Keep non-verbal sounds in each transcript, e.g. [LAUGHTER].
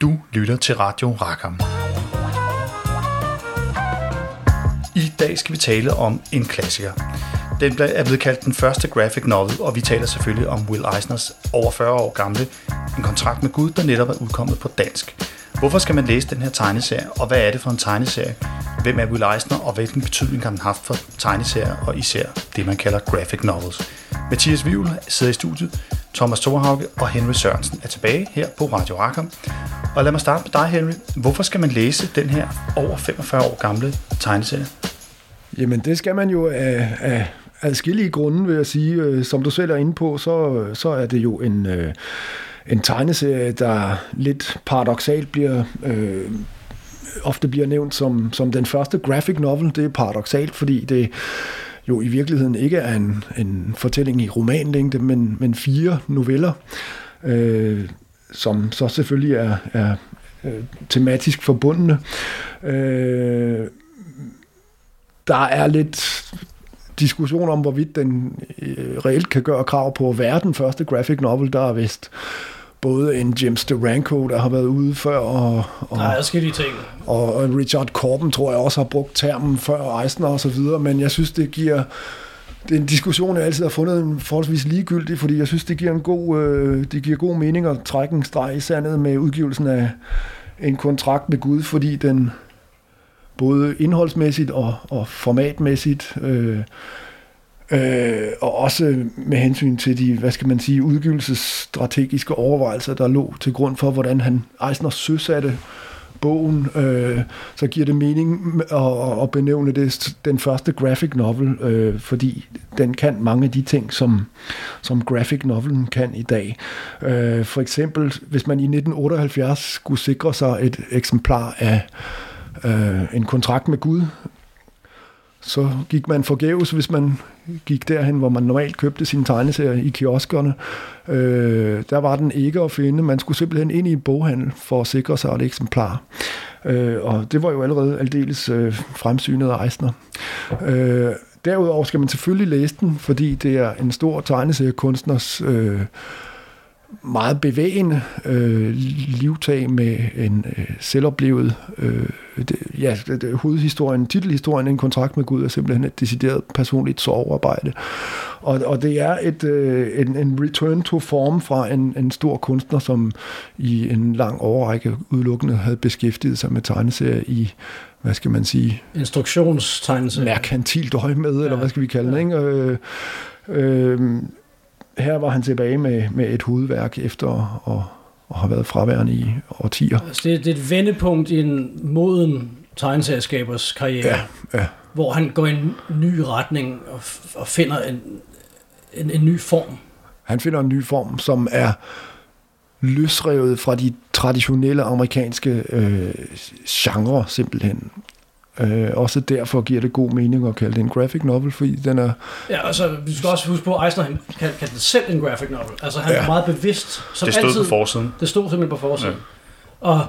Du lytter til Radio Rackham. I dag skal vi tale om en klassiker. Den er blevet kaldt den første graphic novel, og vi taler selvfølgelig om Will Eisners over 40 år gamle En kontrakt med Gud, der netop er udkommet på dansk. Hvorfor skal man læse den her tegneserie, og hvad er det for en tegneserie? Hvem er Will Eisner, og hvilken betydning har den haft for tegneserier, og især det, man kalder graphic novels? Mathias Vivl sidder i studiet, Thomas Thorhauge og Henry Sørensen er tilbage her på Radio Rackham. Og lad mig starte med dig, Henry. Hvorfor skal man læse den her over 45 år gamle tegneserie? Jamen, det skal man jo af, af adskillige grunde, vil jeg sige. Øh, som du selv er inde på, så, så er det jo en, øh, en tegneserie, der lidt paradoxalt bliver... Øh, ofte bliver nævnt som, som den første graphic novel. Det er paradoxalt, fordi det jo i virkeligheden ikke er en, en fortælling i romanlængde, men, men fire noveller, øh, som så selvfølgelig er, er øh, tematisk forbundne. Øh, der er lidt diskussion om, hvorvidt den øh, reelt kan gøre krav på at være den første graphic novel, der er vist både en James Duranko, der har været ude før, og, og, der er ting. og, Richard Corben, tror jeg også har brugt termen før Eisner og så videre, men jeg synes, det giver det er en diskussion, jeg altid har fundet en forholdsvis ligegyldig, fordi jeg synes, det giver en god, øh, det giver god mening at trække en streg i sandet med udgivelsen af en kontrakt med Gud, fordi den både indholdsmæssigt og, og formatmæssigt øh, Øh, og også med hensyn til de, hvad skal man sige, udgivelsesstrategiske overvejelser, der lå til grund for, hvordan han Eisner søsatte bogen, øh, så giver det mening at, at benævne det den første graphic novel, øh, fordi den kan mange af de ting, som, som graphic novelen kan i dag. Øh, for eksempel, hvis man i 1978 skulle sikre sig et eksemplar af øh, en kontrakt med Gud, så gik man forgæves, hvis man gik derhen, hvor man normalt købte sine tegneserier i kioskerne. Øh, der var den ikke at finde. Man skulle simpelthen ind i en boghandel for at sikre sig et eksemplar. Øh, og det var jo allerede aldeles øh, fremsynet af Eisner. Øh, derudover skal man selvfølgelig læse den, fordi det er en stor tegneseriekunstners øh, meget bevægende øh, livtag med en øh, selvoplevet øh, det, ja, det, hovedhistorien, titelhistorien En kontrakt med Gud er simpelthen et decideret personligt sovearbejde. Og, og det er et, øh, en, en return to form fra en, en stor kunstner, som i en lang overrække udelukkende havde beskæftiget sig med tegneserier i hvad skal man sige? Instruktionstegneserier. Merkantilt øje med, ja. eller hvad skal vi kalde det, ikke? Øh, øh, her var han tilbage med, med et hovedværk efter at, at have været fraværende i årtier. Altså det, det er et vendepunkt i en moden tegneserieskabers karriere, ja, ja. hvor han går i en ny retning og, og finder en, en, en ny form. Han finder en ny form, som er løsrevet fra de traditionelle amerikanske øh, genre simpelthen. Øh, også derfor giver det god mening at kalde det en graphic novel, fordi den er... Ja, altså, vi skal også huske på, at Eisner han kaldte det selv en graphic novel. Altså, han ja. var meget bevidst. Som det stod altid, på forsiden. Det stod simpelthen på forsiden. Ja. Og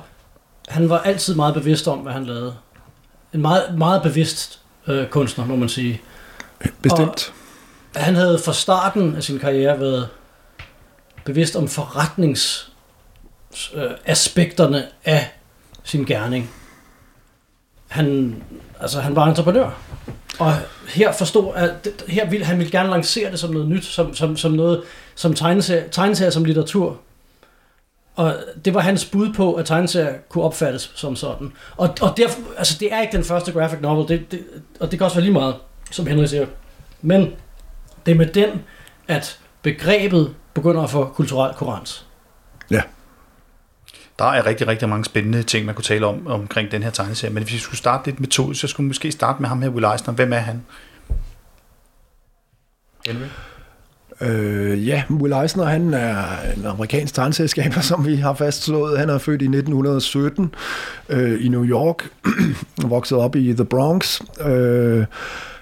han var altid meget bevidst om, hvad han lavede. En meget, meget bevidst øh, kunstner, må man sige. Bestemt. Og han havde fra starten af sin karriere været bevidst om forretningsaspekterne øh, af sin gerning han, altså, han var entreprenør. Og her forstod, at her ville, han ville gerne lancere det som noget nyt, som, som, som noget, som tegneserie, tegneserie som litteratur. Og det var hans bud på, at tegneserier kunne opfattes som sådan. Og, og derfor, altså det er ikke den første graphic novel, det, det, og det kan også være lige meget, som Henrik siger. Men det er med den, at begrebet begynder at få kulturel kurans. Ja. Der er rigtig, rigtig mange spændende ting, man kunne tale om omkring den her tegneserie. Men hvis vi skulle starte lidt metodisk, så skulle vi måske starte med ham her, Will Eisner. Hvem er han? Henry? Øh, ja, Will Eisner, han er en amerikansk tegneserieskaber, som vi har fastslået. Han er født i 1917 øh, i New York, [CLEARS THROAT] vokset op i The Bronx. Øh,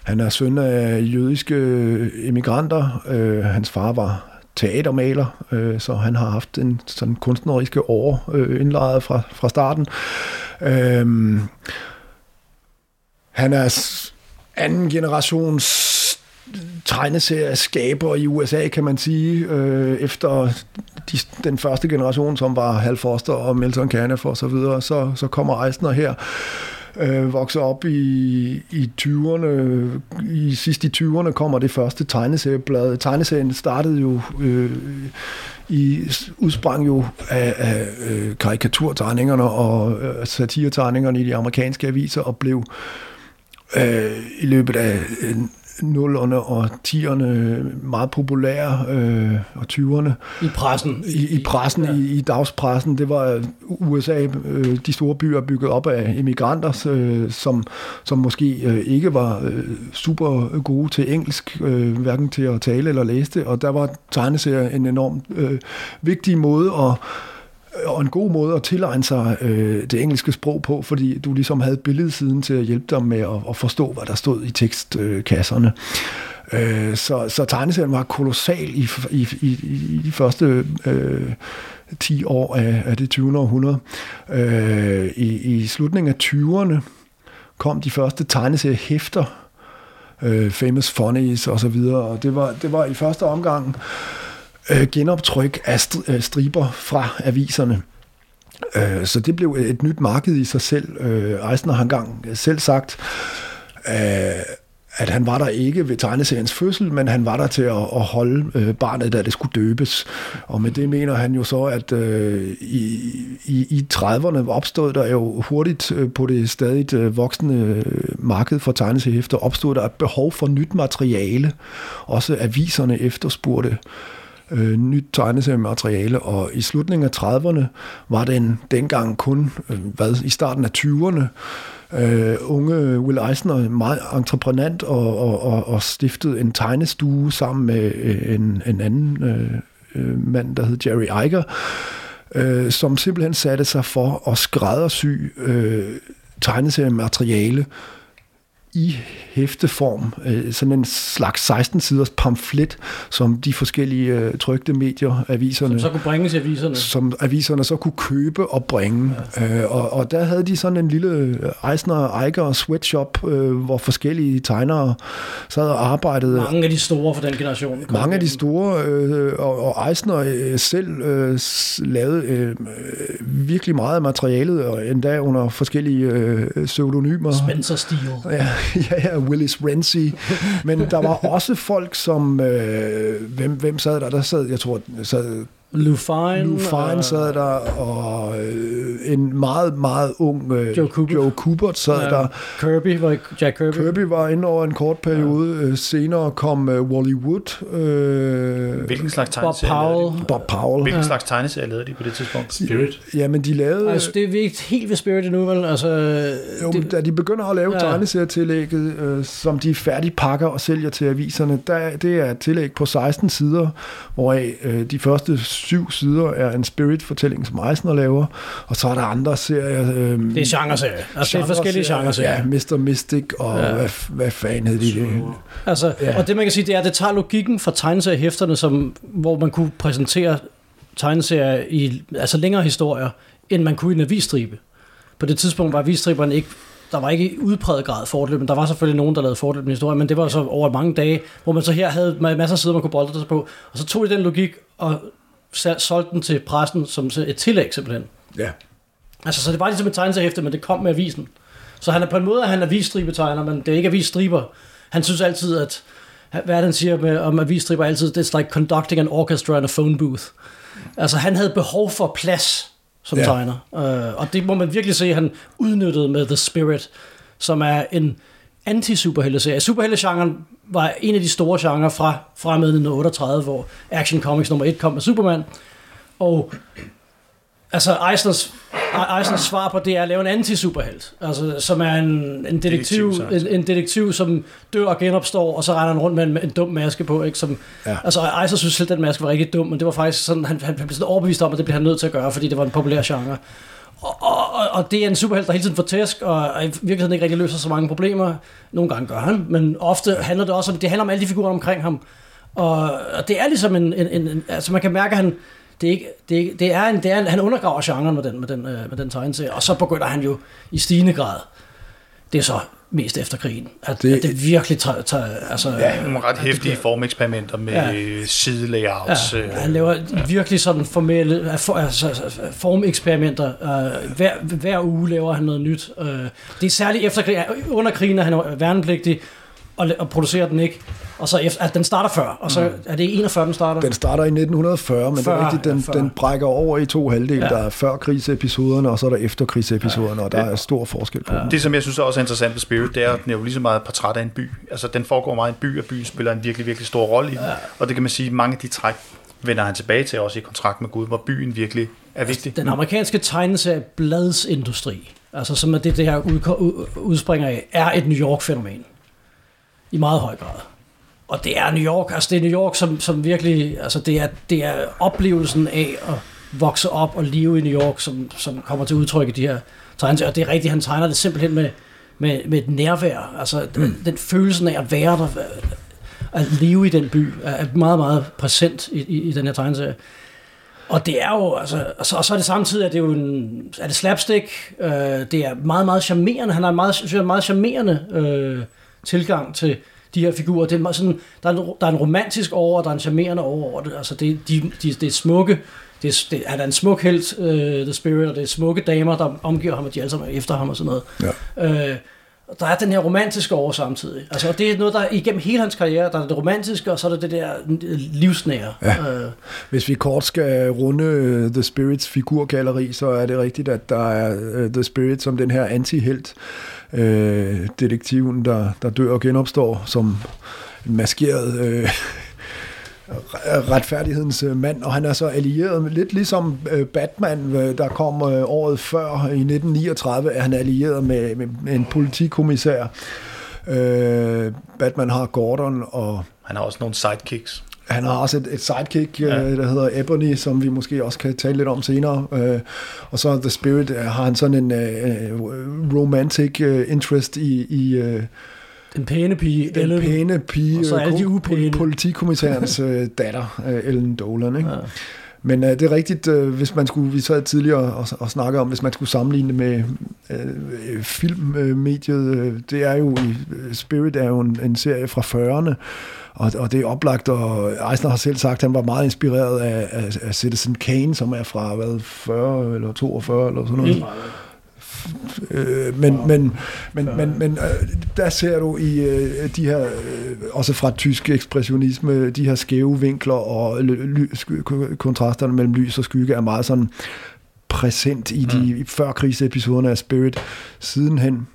han er søn af jødiske immigranter. Øh, hans far var teatermaler, øh, så han har haft en sådan kunstneriske år øh, indlejret fra, fra starten. Øh, han er anden generations tegneserieskaber i USA, kan man sige, øh, efter de, den første generation, som var Hal Foster og Milton Caniff og så videre, så, så kommer Eisner her øh, vokser op i, i 20'erne. I sidst i 20'erne kommer det første tegneserieblad. Tegneserien startede jo øh, i udsprang jo af, af øh, karikaturtegningerne og øh, satiretegningerne i de amerikanske aviser og blev øh, i løbet af øh, nullerne og 10'erne meget populære, øh, og 20'erne. I pressen. I, i pressen, ja. i, i dagspressen. Det var USA, øh, de store byer bygget op af immigranter, øh, som, som måske øh, ikke var øh, super gode til engelsk, øh, hverken til at tale eller læse det, og der var tegneserier en enormt øh, vigtig måde at Øh, og en god måde at tilegne sig øh, det engelske sprog på, fordi du ligesom havde billedsiden til at hjælpe dig med at, at forstå, hvad der stod i tekstkasserne. Øh, så, så tegneserien var kolossal i, i, i, i de første øh, 10 år af, af det 20. århundrede. Øh, i, I slutningen af 20'erne kom de første tegneseriehæfter, øh, Famous Funnies og så videre, og det var, det var i første omgang øh, genoptryk af øh, striber fra aviserne. Øh, så det blev et nyt marked i sig selv. Øh, Eisner har engang selv sagt, øh, at han var der ikke ved tegneseriens fødsel, men han var der til at, at holde øh, barnet, da det skulle døbes. Og med det mener han jo så, at øh, i, i, i 30'erne opstod der jo hurtigt øh, på det stadig øh, voksende øh, marked for tegneseriehæfter, opstod der et behov for nyt materiale. Også aviserne efterspurgte øh, Øh, nyt tegneseriemateriale, og i slutningen af 30'erne var den dengang kun, øh, hvad, i starten af 20'erne, øh, unge Will Eisner, meget entreprenant, og, og, og, og stiftede en tegnestue sammen med øh, en, en anden øh, øh mand, der hed Jerry Eiger, øh, som simpelthen satte sig for at skræddersy øh, tegneseriemateriale i hæfteform, øh, sådan en slags 16-siders pamflet, som de forskellige øh, trygte medier, aviserne... Som så kunne bringes i aviserne. Som aviserne så kunne købe og bringe. Ja. Øh, og, og der havde de sådan en lille Eisner Eiger sweatshop, øh, hvor forskellige tegnere sad og arbejdede. Mange af de store for den generation. Mange af de store, øh, og, og Eisner øh, selv øh, lavede øh, virkelig meget af materialet, og endda under forskellige øh, pseudonymer. Spencer Steele. Ja, [LAUGHS] ja, ja, Willis Renzi. Men der var også folk, som... Øh, hvem, hvem sad der? Der sad, jeg tror, sad Lou Fine. Lou Fine sad der, og øh, en meget, meget ung øh, Joe, Kubert. Joe Kubert sad ja, der. Kirby var Jack Kirby. Kirby var inde over en kort periode. Ja. Øh, senere kom øh, Wally Wood. Øh, Hvilken slags tegneserie Bob Powell. Bob Powell. Hvilken ja. slags tegneserie lavede de på det tidspunkt? Spirit. Ja, men de lavede... Altså, det er vi ikke helt ved Spirit endnu, vel? Altså, jo, det, da de begynder at lave ja. tegneserietillægget, øh, som de færdigpakker og sælger til aviserne, der, det er et tillæg på 16 sider, hvoraf øh, de første syv sider er en Spirit-fortælling, som Eisner laver, og så er der andre serier. Øh, det er genre-serier. Altså, det er forskellige genre-serier. Ja, Mr. Mystic, og ja. hvad, hvad fanden hed de det? Altså, ja. Og det man kan sige, det er, at det tager logikken fra tegneseriehæfterne, som, hvor man kunne præsentere tegneserier i altså længere historier, end man kunne i en avisstribe. På det tidspunkt var avisstriberne ikke der var ikke i udpræget grad fortløbende. Der var selvfølgelig nogen, der lavede fortløbende historier, men det var så over mange dage, hvor man så her havde masser af sider, man kunne bolde sig på. Og så tog de den logik og solgte den til pressen som et tillæg simpelthen. Ja. Altså, så det var ligesom et tegneseriehæfte, men det kom med avisen. Så han er på en måde, at han er avisstribetegner, men det er ikke avisstriber. Han synes altid, at hvad han siger med, om avisstriber altid, it's like conducting an orchestra in a phone booth. Altså, han havde behov for plads som ja. tegner. Uh, og det må man virkelig se, at han udnyttede med The Spirit, som er en anti-superhelte-serie. Superhelte-genren var en af de store genrer fra, fra med 1938, hvor Action Comics nummer 1 kom med Superman. Og altså Eisners, Eisners svar på det er at lave en anti-superhelt, altså, som er en, en, detektiv, en, en detektiv, som dør og genopstår, og så render han rundt med en, en dum maske på. Ikke? Som, ja. Altså Eisner synes selv, at den maske var rigtig dum, men det var faktisk sådan, han, han blev sådan overbevist om, at det blev han nødt til at gøre, fordi det var en populær genre. Og, og, og det er en superhelt, der hele tiden får tæsk, og i virkeligheden ikke rigtig løser så mange problemer. Nogle gange gør han, men ofte handler det også om, det handler om alle de figurer omkring ham. Og, og det er ligesom en, en, en, en altså man kan mærke, at han, det er, ikke, det, er, det er en, det er en, han undergraver genren med den, med den, øh, med den tegneserie, og så begynder han jo i stigende grad det er så mest efter krigen. At Det- at det virkelig tager... tager altså, Ja, Nogle ret hæftige formeksperimenter med Ja. ja. sidelayouts. Ja, øh, han laver virkelig sådan formelle for, altså, formeksperimenter. Uh, hver, hver uge laver han noget nyt. Uh, det er særligt efter krigen. Under krigen er han værnepligtig og, og producerer den ikke. Og så efter, at den starter før, og så Mm. er det i 41, den starter. Den starter i 1940, men det 40, er rigtigt, den, ja, 40. den brækker over i to halvdele. Ja. Der er før krigsepisoderne, og så er der efter krigsepisoderne, og der er stor forskel på dem. Det, som jeg synes er også er interessant ved Spirit, det er, at den er jo lige så meget et portræt af en by. Altså, den foregår meget i en by, og byen spiller en virkelig, virkelig stor rolle i den. Ja. Og det kan man sige, mange af de træk vender han tilbage til også i kontrakt med Gud, hvor byen virkelig er vigtig. Den amerikanske tegneserie Bladsindustri, altså som er det, det her udspringer af, er et New York-fænomen. I meget høj grad. Og det er New York, altså det er New York, som, som virkelig, altså det er, det er oplevelsen af at vokse op og leve i New York, som, som kommer til udtryk i de her tegneserier. Og det er rigtigt, han tegner det simpelthen med, med, med et nærvær. Altså den, den følelsen af at være der, at leve i den by, er meget, meget præsent i, i, i den her tegneserie. Og det er jo, altså, og så, og så er det samtidig, at det er jo en, er det slapstick, øh, det er meget, meget charmerende, han har en meget, synes jeg, meget charmerende øh, tilgang til de her figurer. Det er sådan, der, er en, der er en romantisk over, og der er en charmerende over over det. Altså det, de, de, det er smukke, det er, det, han er en smuk helt, øh, The Spirit, og det er smukke damer, der omgiver ham, og de alle sammen er efter ham og sådan noget. Ja. Og der er den her romantiske over samtidig. Altså, og det er noget, der er igennem hele hans karriere, der er det romantiske, og så er der det der livsnære. Ja. Øh, Hvis vi kort skal runde øh, The Spirits figurgalleri, så er det rigtigt, at der er The Spirit som den her antihelt, øh, detektiven, der, der dør og genopstår som en maskeret øh, [LAUGHS] retfærdighedens øh, mand, og han er så allieret med, lidt ligesom øh, Batman, øh, der kom året før, i 1939, er han allieret med, med, med en politikommissær. Øh, Batman har Gordon, og Han har også nogle sidekicks han har også et, et sidekick, ja. Ja. øh, der hedder Ebony, som vi måske også kan tale lidt om senere. Øh, og så The Spirit øh, har han sådan en øh, romantic øh, interest i, i øh, den pæne pige, den Ellen. pæne pige, og så alle de øh, upæne. politikommissærens øh, datter, øh, Ellen Dolan. Ikke? Ja. Men øh, det er rigtigt, øh, hvis man skulle, vi sad tidligere og, og snakkede om, hvis man skulle sammenligne det med øh, øh filmmediet, øh, det er jo, i, øh, Spirit er jo en, en serie fra 40'erne, og, og det er oplagt, og Eisner har selv sagt, at han var meget inspireret af, af, af Citizen Kane, som er fra hvad, 40 eller 42 eller sådan noget. Mm. Øh, men, men, men, men, men øh, der ser du i øh, de her, øh, også fra tysk ekspressionisme, de her skæve vinkler og kontrasterne mellem lys og skygge er meget sådan præsent i de mm. før krigsepisoderne af Spirit. Sidenhen,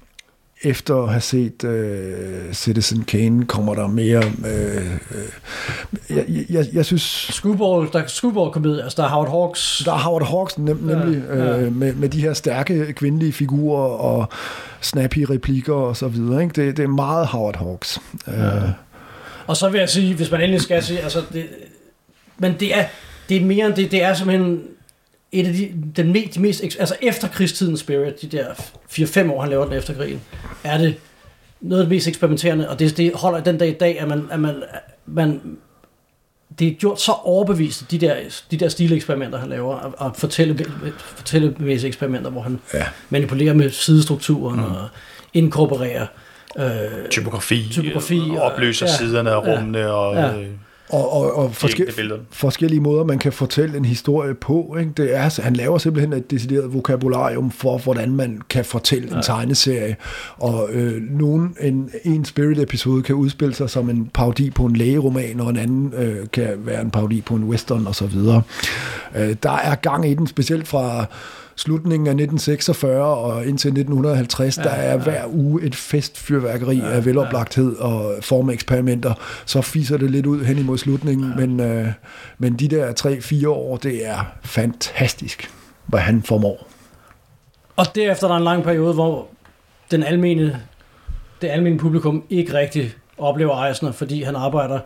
efter at have set øh, Citizen Kane, kommer der mere... Øh, øh, jeg, jeg, jeg synes... Screwball, der er Screwball-komedie, altså der er Howard Hawks. Der er Howard Hawks nem, nemlig, Ja, ja. Øh, med, med de her stærke kvindelige figurer og snappy replikker og så videre. Ikke? Det, det er meget Howard Hawks. Ja. Øh, Og så vil jeg sige, hvis man endelig skal sige, altså det, men det er, det er mere end det, det er simpelthen et af de, den me, de mest, altså efter krigstidens Spirit, de der 4-5 år, han laver den efter krigen, er det noget af det mest eksperimenterende, og det, det holder den dag i dag, at man, at man, man det er gjort så overbevist, de der, de der stileksperimenter, han laver, og, og fortælle, fortællemæssige eksperimenter, hvor han Ja. manipulerer med sidestrukturen mm. og inkorporerer øh, Typografi, Typografi, og og- opløser ja, siderne af ja, rummene og ja. øh, og, og, og forske, forskellige måder, man kan fortælle en historie på. Ikke? Det er, han laver simpelthen et decideret vokabularium for, hvordan man kan fortælle en tegneserie. Og øh, nogen, en, en Spirit-episode kan udspille sig som en parodi på en lægeroman, og en anden øh, kan være en parodi på en western osv. Øh, der er gang i den, specielt fra slutningen af 1946 og indtil 1950, ja, der er hver uge et festfyrværkeri ja, af veloplagthed og formeksperimenter. Så fiser det lidt ud hen imod slutningen, ja. men, øh, men de der 3-4 år, det er fantastisk, hvad han formår. Og derefter der er en lang periode, hvor den almene, det almene publikum ikke rigtig oplever Eisner, fordi han arbejder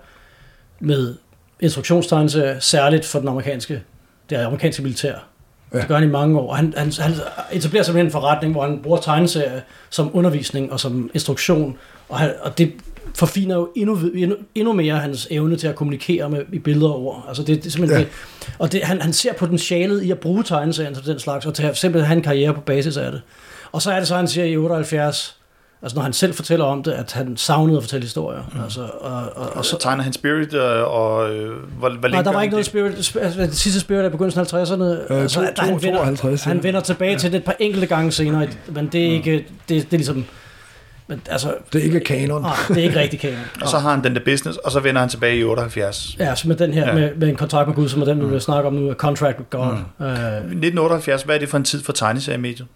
med instruktionstegneserier, særligt for den amerikanske, det amerikanske militær. Ja. Det gør han i mange år. Han, han, han etablerer simpelthen en forretning, hvor han bruger tegneserier som undervisning og som instruktion. Og, han, og det forfiner jo endnu, endnu, endnu mere hans evne til at kommunikere med i billeder og ord. Altså det, det er simpelthen Ja. det. Og det, han, han ser potentialet i at bruge tegneserier til den slags, og til at simpelthen have en karriere på basis af det. Og så er det så, han siger i 78, Altså når han selv fortæller om det, at han savnede at fortælle historier. Mm. Altså, og, og, og så tegner han Spirit, øh, og øh, hvor, hvor Nej, der var ikke noget Spirit. Altså, det sidste Spirit er begyndelsen af 50'erne. Øh, altså, to, der, han, vender, 52, han vender tilbage ja. til det et par enkelte gange senere, men det er ikke, det, det er ligesom... Men, altså, Det er ikke kanon. nej, det er ikke rigtig kanon. [LAUGHS] Og så har han den der business, og så vender han tilbage i 78. Ja, så med den her, Ja. med, med en kontrakt med Gud, som er den, vi vil snakke om nu, er Contract with God. Mm. Uh, 1978, hvad er det for en tid for tegneseriemediet?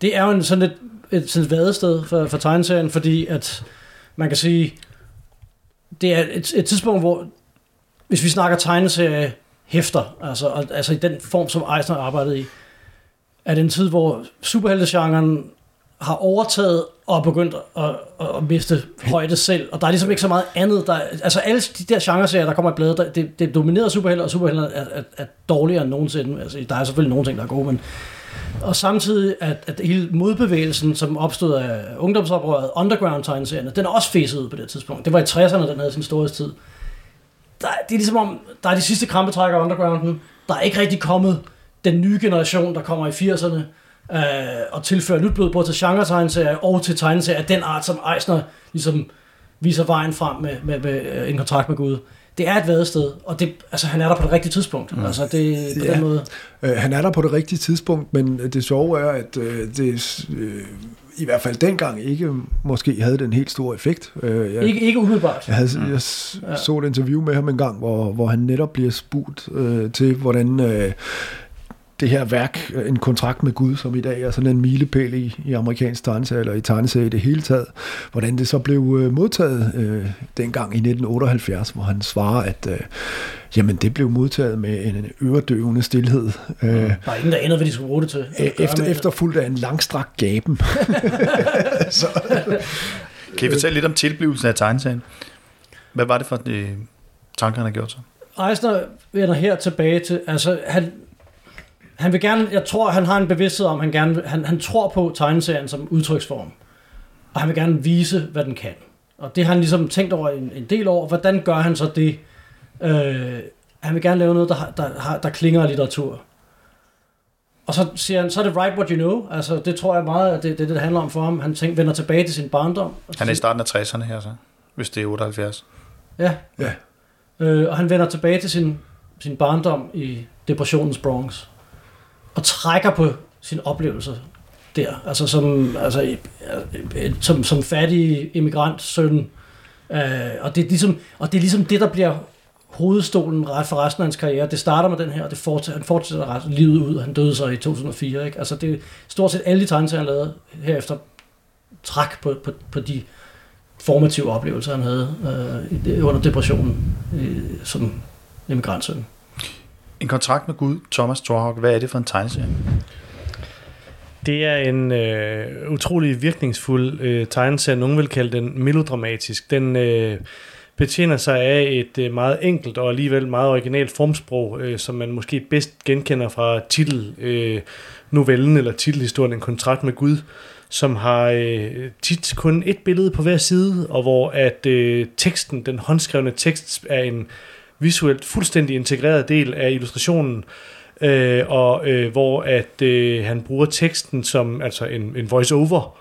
det er jo en sådan et, et sådan et vadested for, for tegneserien, fordi at man kan sige, det er et, et tidspunkt, hvor hvis vi snakker tegneserie hæfter, altså, altså i den form, som Eisner arbejdede i, er det en tid, hvor superheltegenren har overtaget og begyndt at, at, at miste højde selv, og der er ligesom ikke så meget andet. Der, altså alle de der genreserier, der kommer i bladet, der, det, det dominerer superhelte, og superhelte er, er, er dårligere end nogensinde. Altså, der er selvfølgelig nogle ting, der er gode, men og samtidig, at, at hele modbevægelsen, som opstod af ungdomsoprøret, underground tegneserierne, den er også fæset ud på det tidspunkt. Det var i 60'erne, den havde sin storhedstid. Der, det er ligesom om, der er de sidste krampetræk af undergrounden. Der er ikke rigtig kommet den nye generation, der kommer i 80'erne, øh, og tilfører nyt blod både til genre-tegneserier og til tegneserier af den art, som Eisner ligesom viser vejen frem med, med, med øh, en kontrakt med Gud. Det er et vadested, og det, altså, han er der på det rigtige tidspunkt. Mm. Altså, det, på Ja. den måde. Øh, han er der på det rigtige tidspunkt, men det sjove er, at øh, det øh, i hvert fald dengang ikke måske havde den helt store effekt. Øh, jeg, Ikke, ikke umiddelbart. jeg, havde, jeg s- så et interview med ham en gang, hvor, hvor han netop bliver spurgt øh, til, hvordan øh, det her værk, øh, en kontrakt med Gud, som i dag er sådan en milepæl i, i amerikansk tegneserie, eller i tegneserie i det hele taget, hvordan det så blev øh, modtaget øh, dengang i 1978, hvor han svarer, at øh, jamen, det blev modtaget med en øredøvende stillhed. Øh, Der er ingen, der anede, hvad de skulle bruge det til. Øh, Efter, efterfulgt af en langstrakt gaben. [LAUGHS] så, Kan I fortælle lidt om tilblivelsen af tegneserien? Hvad var det for de tanker, han har gjort sig? Eisner vender her tilbage til, altså han, han vil gerne, jeg tror, han har en bevidsthed om, han, gerne, han, han tror på tegneserien som udtryksform. Og han vil gerne vise, hvad den kan. Og det har han ligesom tænkt over en, en del år. Hvordan gør han så det? Øh, han vil gerne lave noget, der, der, har- der klinger af litteratur. Og så siger han, så er det right what you know. Altså, det tror jeg meget, at det det, er det, det handler om for ham. Han tænker, vender tilbage til sin barndom. Og Han er i starten af 60'erne her, så, hvis det er 78. Ja. ja. Øh, og han vender tilbage til sin, sin barndom i depressionens Bronx. Og trækker på sin oplevelse der. Altså som, altså, som, som fattig immigrant-søn. Øh, og, det er ligesom, og det er ligesom det, der bliver hovedstolen ret for resten af hans karriere. Det starter med den her, og det fortsætter, han fortsætter resten livet ud. Han døde så i 2004. Ikke? Altså det er stort set alle de tegneserier, han lavede herefter træk på, på, på de formative oplevelser, han havde øh, under depressionen øh, som immigrantsøn. En kontrakt med Gud, Thomas Thorhawk, hvad er det for en tegneserie? Det er en øh, utrolig virkningsfuld øh, tegneserie. Nogen vil kalde den melodramatisk. Den øh, betjener sig af et øh, meget enkelt og alligevel meget originalt formsprog, øh, som man måske bedst genkender fra titel øh, novellen eller titelhistorien En kontrakt med Gud, som har øh, tit kun et billede på hver side, og hvor at øh, teksten, den håndskrevne tekst, er en visuelt fuldstændig integreret del af illustrationen, øh, og øh, hvor at øh, han bruger teksten som altså en, en voice-over.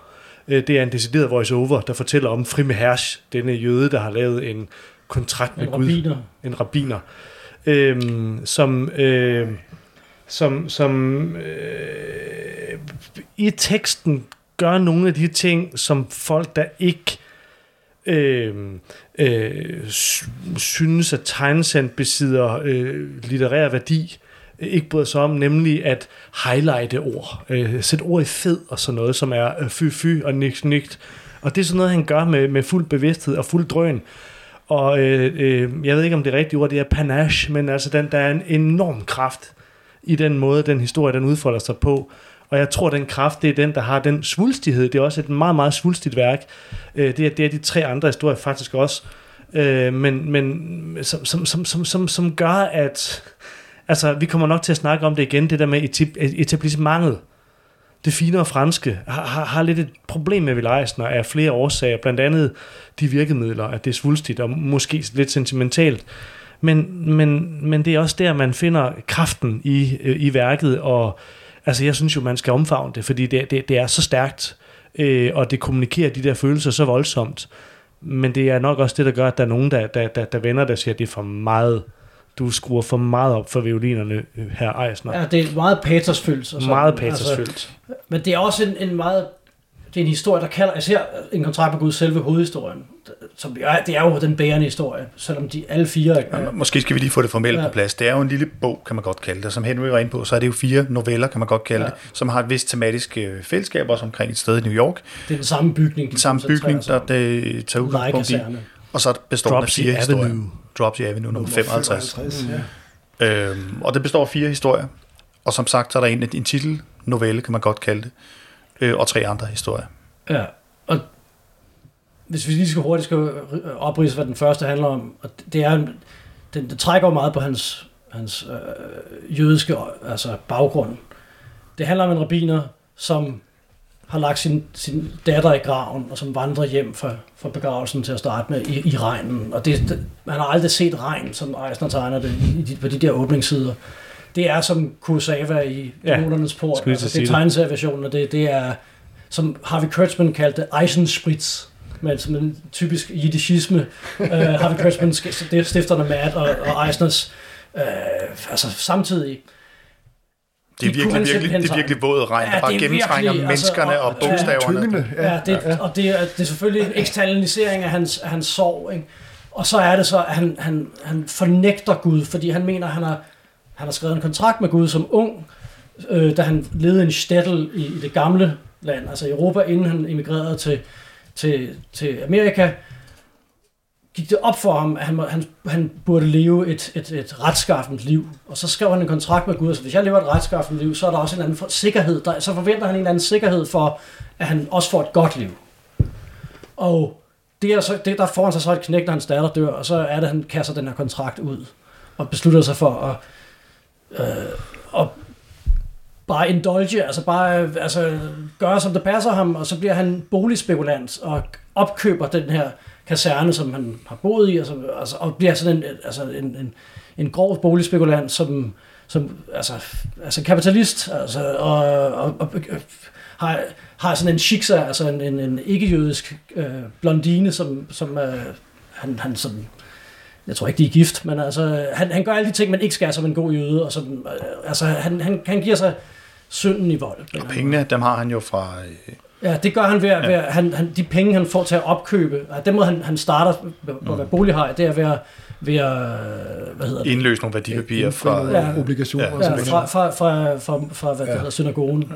Øh, det er en decideret voice-over, der fortæller om Frime Hersch, denne jøde, der har lavet en kontrakt med En Gud rabbiner. en rabiner, øhm, som, øh, som, som øh, i teksten gør nogle af de ting, som folk, der ikke Øhm, øh, øh, synes, at tegnesand besidder øh, litterær værdi, øh, ikke bryder sig om, nemlig at highlighte ord, øh, sætte ord i fed og sådan noget, som er øh, fy-fy og niks-nikt. Og det er sådan noget, han gør med, med fuld bevidsthed og fuld drøn. Og øh, øh, jeg ved ikke, om det er rigtige ord, det er panache, men altså den, der er en enorm kraft i den måde, den historie, den udfolder sig på. Og jeg tror, den kraft, det er den, der har den svulstighed. Det er også et meget, meget svulstigt værk. Øh, det, er, det er de tre andre historier faktisk også. Øh, men men som, som, som, som, som, som gør, at... Altså, vi kommer nok til at snakke om det igen, det der med etablissementet. Det finere franske har, har, har lidt et problem med Will Eisner af flere årsager, blandt andet de virkemidler, at det er svulstigt og måske lidt sentimentalt. Men, men, men det er også der, man finder kraften i, øh, i værket, og altså, jeg synes jo, man skal omfavne det, fordi det, det, det er så stærkt. øh, og det kommunikerer de der følelser så voldsomt. Men det er nok også det, der gør, at der er nogen, der, der, der, der vender, der siger, at det er for meget. Du skruer for meget op for violinerne, øh, her Eisner. Ja, det er meget patosfyldt. og sådan. meget patosfyldt. Altså, men det er også en, en meget... Det er en historie, der kalder... Jeg ser en kontrakt på Gud selve hovedhistorien. Som, ja, det er jo den bærende historie, selvom de alle fire... Ja, måske skal vi lige få det formelt ja. på plads. Det er jo en lille bog, kan man godt kalde det. Som Henry var inde på, så er det jo fire noveller, kan man godt kalde ja. det, som har et vist tematisk øh, fællesskab også omkring et sted i New York. Det er den samme bygning. Den samme bygning, der det tager udgangspunkt i. Og så består den af fire Avenue. historier. Dropsy Avenue nummer 55. 55 ja. øhm, og det består af fire historier. Og som sagt, så er der en, en titel, novelle kan man godt kalde det, øh, og tre andre historier. Ja, og hvis vi lige skal hurtigt skal oprise, hvad den første handler om, og det er, den, det trækker jo meget på hans, hans øh, jødiske altså baggrund. Det handler om en rabiner, som har lagt sin, sin datter i graven, og som vandrer hjem fra, fra begravelsen til at starte med i, i regnen. Og det, det, man har aldrig set regn, som Eisner tegner det i, i, på de der åbningssider. Det er som Kurosawa i ja, port. Altså, det er tegneserieversionen, og det, det er, som Harvey Kurtzman kaldte Eisenspritz men som en typisk jiddishisme. uh, [LAUGHS] Harvey Kurtzman stifterne Matt og, og Eisners uh, altså samtidig. Det er virkelig, virkelig, det er virkelig våd regn, ja, der bare gennemtrænger virkelig, menneskerne altså, og, og bogstaverne. Ja, ja, det, ja. og det er, det er selvfølgelig en eksternalisering af hans, af hans sorg. Ikke? Og så er det så, at han, han, han fornægter Gud, fordi han mener, at han har, han har skrevet en kontrakt med Gud som ung, øh, da han levede en stettel i, i det gamle land, altså Europa, inden han emigrerede til, til, til Amerika, gik det op for ham, at han, han, han burde leve et, et, et retskaffent liv. Og så skrev han en kontrakt med Gud, så hvis jeg lever et retskaffent liv, så er der også en anden for, sikkerhed. Der, så forventer han en eller anden sikkerhed for, at han også får et godt liv. Og det er så, det, der får han sig så et knæk, når hans datter dør, og så er det, at han kaster den her kontrakt ud, og beslutter sig for at, øh, og bare indulge, altså bare altså, gøre, som det passer ham, og så bliver han boligspekulant og opkøber den her kaserne, som han har boet i, og, så, altså, og bliver sådan en, altså en, en, en grov boligspekulant, som, som altså, altså kapitalist, altså, og, og, og, og har, har sådan en shiksa, altså en, en, en ikke-jødisk øh, blondine, som, som øh, han, han sådan, jeg tror ikke, de er gift, men altså, han, han gør alle de ting, man ikke skal som en god jøde, og som, øh, altså, han, han, han giver sig synden i vold. Og pengene, dem har han jo fra... Øh, ja, det gør han ved, at, ja. ved at han, han, de penge, han får til at opkøbe, og den måde, han, han starter på at være bolighej, det er ved at, ved at hvad hedder det? indløse nogle værdipapirer fra ja, obligationer. Ja, fra, fra, fra, fra, fra hvad ja. det hedder, synagogen.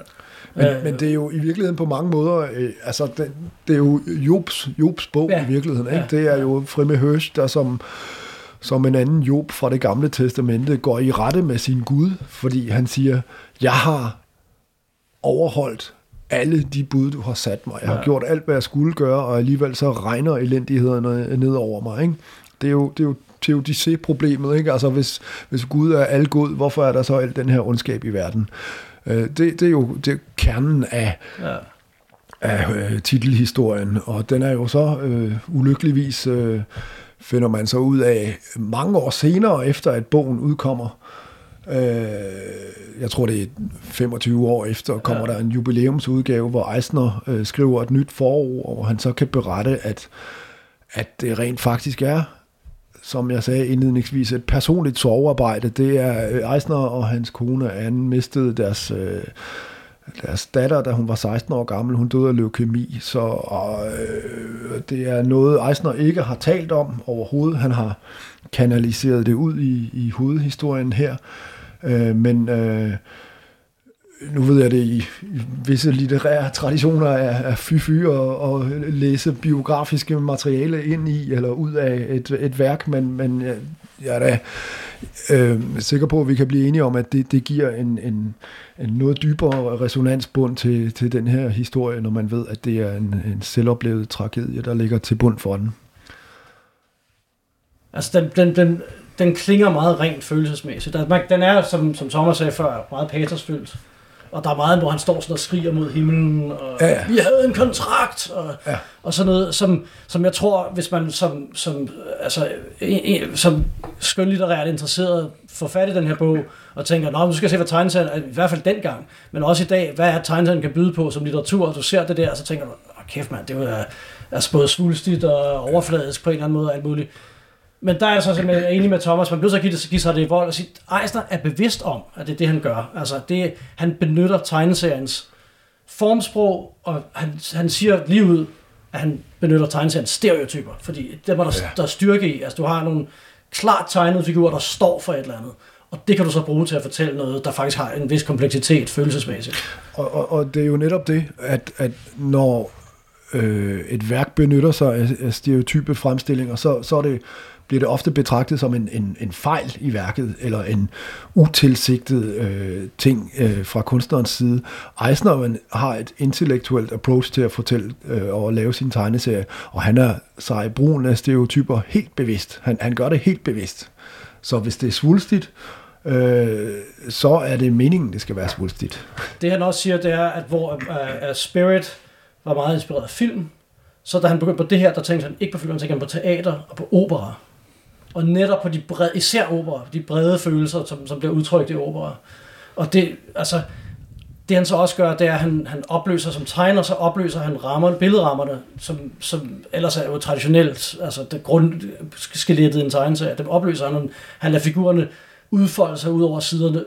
Men, øh, men det er jo i virkeligheden på mange måder, øh, altså det, det er jo Jobs, Jobs bog ja. i virkeligheden. Ikke? Ja. Det er jo Fremme Høst, der som, som en anden Job fra det gamle testamente går i rette med sin Gud, fordi han siger, jeg har overholdt alle de bud, du har sat mig. Jeg har ja. gjort alt, hvad jeg skulle gøre, og alligevel så regner elendighederne ned over mig. Ikke? Det er jo, det er jo teodicé-problemet. Ikke? Altså, hvis, hvis Gud er algod, hvorfor er der så al den her ondskab i verden? Øh, det, det er jo det er kernen af, ja. af øh, titelhistorien, og den er jo så øh, ulykkeligvis, øh, finder man så ud af mange år senere, efter at bogen udkommer, Øh, jeg tror, det er 25 år efter, kommer ja. der en jubilæumsudgave, hvor Eisner øh, skriver et nyt forord, hvor han så kan berette, at, at det rent faktisk er, som jeg sagde indledningsvis, et personligt sovearbejde. Det er øh, Eisner og hans kone Anne mistede deres... Øh, deres datter, da hun var 16 år gammel, hun døde af leukemi, så og, øh, det er noget, Eisner ikke har talt om overhovedet. Han har kanaliseret det ud i, i hovedhistorien her. Øh, men øh, nu ved jeg det i, i visse litterære traditioner er, er fy-fy og, og læse biografiske materiale ind i eller ud af et, et værk, men, men jeg, jeg er da øh, sikker på, at vi kan blive enige om, at det, det giver en, en, en noget dybere resonansbund til, til den her historie, når man ved, at det er en, en selvoplevet tragedie, der ligger til bund for den. Altså, den, den, den, den klinger meget rent følelsesmæssigt. Den er, som, som Thomas sagde før, meget patosfyldt. Og der er meget, hvor han står sådan og skriger mod himlen, og ja, ja. vi havde en kontrakt, og, ja. og sådan noget, som, som jeg tror, hvis man som, som, altså, en, som skønlitterært interesseret får fat i den her bog, og tænker, nå, nu skal jeg se, hvad tegneserien er, i hvert fald dengang, men også i dag, hvad er tegneserien kan byde på som litteratur, og du ser det der, og så tænker du, åh, kæft mand, det er er både svulstigt og overfladisk på en eller anden måde, alt muligt. Men der er jeg så simpelthen enig med Thomas, man bliver så give, det, give sig det i vold og sige, Eisner er bevidst om, at det er det, han gør. Altså, det, han benytter tegneseriens formsprog, og han, han siger lige ud, at han benytter tegneseriens stereotyper, fordi det var der, ja. der er styrke i. Altså, du har nogle klart tegnede figurer, der står for et eller andet. Og det kan du så bruge til at fortælle noget, der faktisk har en vis kompleksitet følelsesmæssigt. Og, og, og det er jo netop det, at, at når øh, et værk benytter sig af, af stereotype fremstillinger, så, så er det bliver det ofte betragtet som en, en, en fejl i værket, eller en utilsigtet øh, ting øh, fra kunstnerens side. Eisner har et intellektuelt approach til at fortælle øh, og lave sin tegneserie, og han er sig i brugen af stereotyper helt bevidst. Han, han gør det helt bevidst. Så hvis det er svulstigt, øh, så er det meningen, det skal være svulstigt. Det han også siger, det er, at hvor uh, Spirit var meget inspireret af film, så da han begyndte på det her, der tænkte han ikke på film, han tænkte på teater og på opera og netop på de brede, især opera, de brede følelser, som, som bliver udtrykt i opera. Og det, altså, det han så også gør, det er, at han, han opløser som tegner, så opløser han rammerne, billedrammerne, som, som ellers er jo traditionelt, altså det grundskelettet i en tegneserie, dem opløser han, han lader figurerne udfolde sig ud over siderne,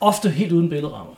ofte helt uden billedrammer.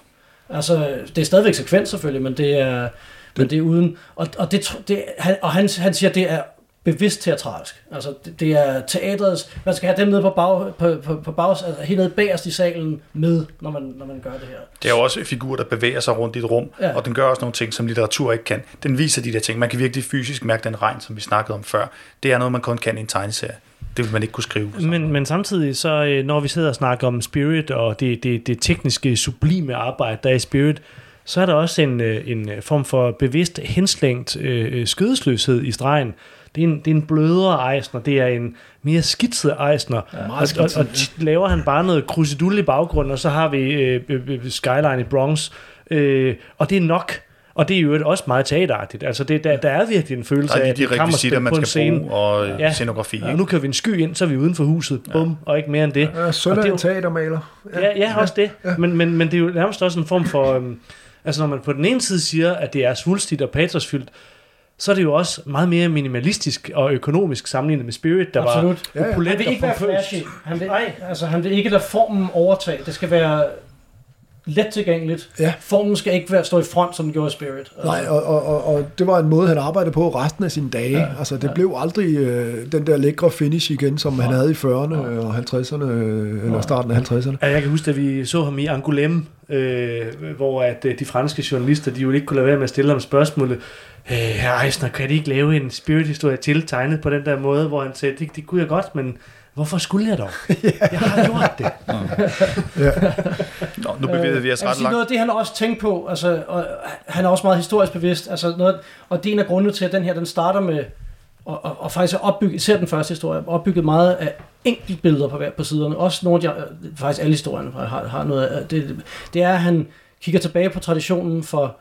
Altså, det er stadigvæk sekvens selvfølgelig, men det er, men det er uden, og, og, det, det, han, og han, han siger, det er bevidst teatralsk. Altså, det, det er teatrets... Man skal have dem nede på, bag, på, på, på bag, altså helt nede bagerst i salen med, når man, når man gør det her. Det er jo også en figur, der bevæger sig rundt i et rum, ja. og den gør også nogle ting, som litteratur ikke kan. Den viser de der ting. Man kan virkelig fysisk mærke den regn, som vi snakkede om før. Det er noget, man kun kan i en tegneserie. Det vil man ikke kunne skrive. Men, men samtidig, så øh, når vi sidder og snakker om Spirit, og det, det, det tekniske, sublime arbejde, der er i Spirit, så er der også en, øh, en form for bevidst henslængt øh, skødesløshed i stregen, det er en, det er en blødere Eisner, det er en mere skitset Eisner, ja, og, og, og laver han bare noget krusidul i baggrunden, og så har vi øh, øh, øh, Skyline i Bronx, øh, og det er nok. Og det er jo også meget teateragtigt. Altså det, der, der er virkelig en følelse af, at de rekvisitter, man skal scene. bruge, og ja. scenografi. Ja, og nu kan vi en sky ind, så er vi uden for huset. Bum, ja. og ikke mere end det. Ja, Søn er en teatermaler. Ja, ja, ja, også det. Ja. Men, men, men det er jo nærmest også en form for... Øhm, altså når man på den ene side siger, at det er svulstigt og patrosfyldt, så er det jo også meget mere minimalistisk og økonomisk sammenlignet med Spirit, der Absolut. var ja, ja. Han vil ikke være flashy. Han vil, ej, altså, han vil ikke lade formen overtage. Det skal være let tilgængeligt. Ja. Formen skal ikke være stå i front, som den gjorde i Spirit. Altså. Nej, og, og, og, og det var en måde, han arbejdede på resten af sine dage. Ja. Altså, det ja. blev aldrig øh, den der lækre finish igen, som ja. han havde i 40'erne ja. og 50'erne, øh, eller starten af 50'erne. Ja, jeg kan huske, at vi så ham i Angoulême, øh, hvor at øh, de franske journalister, de jo ikke kunne lade være med at stille ham spørgsmålet, øh, herr Eisner, kan de ikke lave en spirit-historie til tegnet på den der måde, hvor han sagde, det, det kunne jeg godt, men hvorfor skulle jeg dog? [LAUGHS] Jeg har gjort det. ja. Nå, nu bevæger vi os ret langt. Noget af det, han også tænkt på, altså, og han er også meget historisk bevidst, altså noget, og det er en af grundene til, at den her, den starter med, og, og, og faktisk er opbygget, især den første historie, opbygget meget af enkeltbilleder på hver på siderne. Også nogle af de, faktisk alle historierne har, har noget af, det, det er, at han kigger tilbage på traditionen for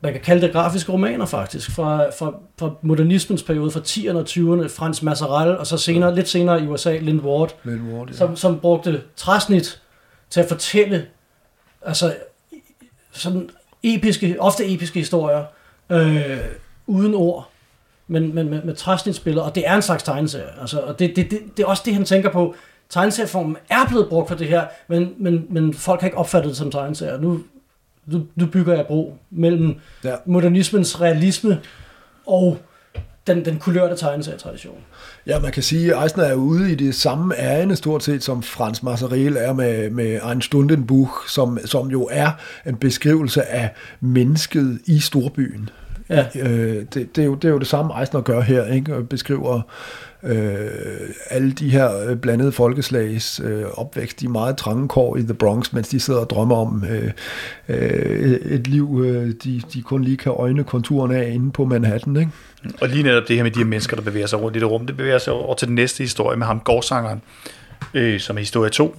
man kan kalde det grafiske romaner faktisk, fra, fra, fra modernismens periode, fra 10'erne og 20'erne, Frans Masserel, og så senere, lidt senere i USA, Lind Ward, Lind Ward ja. som, som brugte træsnit til at fortælle, altså sådan episke, ofte episke historier, øh, uden ord, men, men med, med træsnitsbilleder, og det er en slags tegneserie. Altså, og det, det, det, det er også det, han tænker på. Tegneserieformen er blevet brugt for det her, men, men, men folk har ikke opfattet det som tegneserier. Nu nu, nu bygger jeg bro mellem ja. modernismens realisme og den, den kulørte tegneserietradition. Ja, man kan sige, at Eisner er ude i det samme ærende stort set, som Frans Masserel er med, med Ein Stundenbuch, som, som jo er en beskrivelse af mennesket i storbyen. Ja. Øh, det, det, er jo, det er jo det samme, Eisner gør her, ikke? og beskriver øh, alle de her øh, blandede folkeslags øh, opvækst i meget trange kår i The Bronx, mens de sidder og drømmer om øh, øh, et liv, øh, de, de kun lige kan øjne konturerne af inde på Manhattan. Ikke? Og lige netop det her med de her mennesker, der bevæger sig rundt i det rum, det bevæger sig over til den næste historie med ham, gårdsangeren, øh, som er historie 2,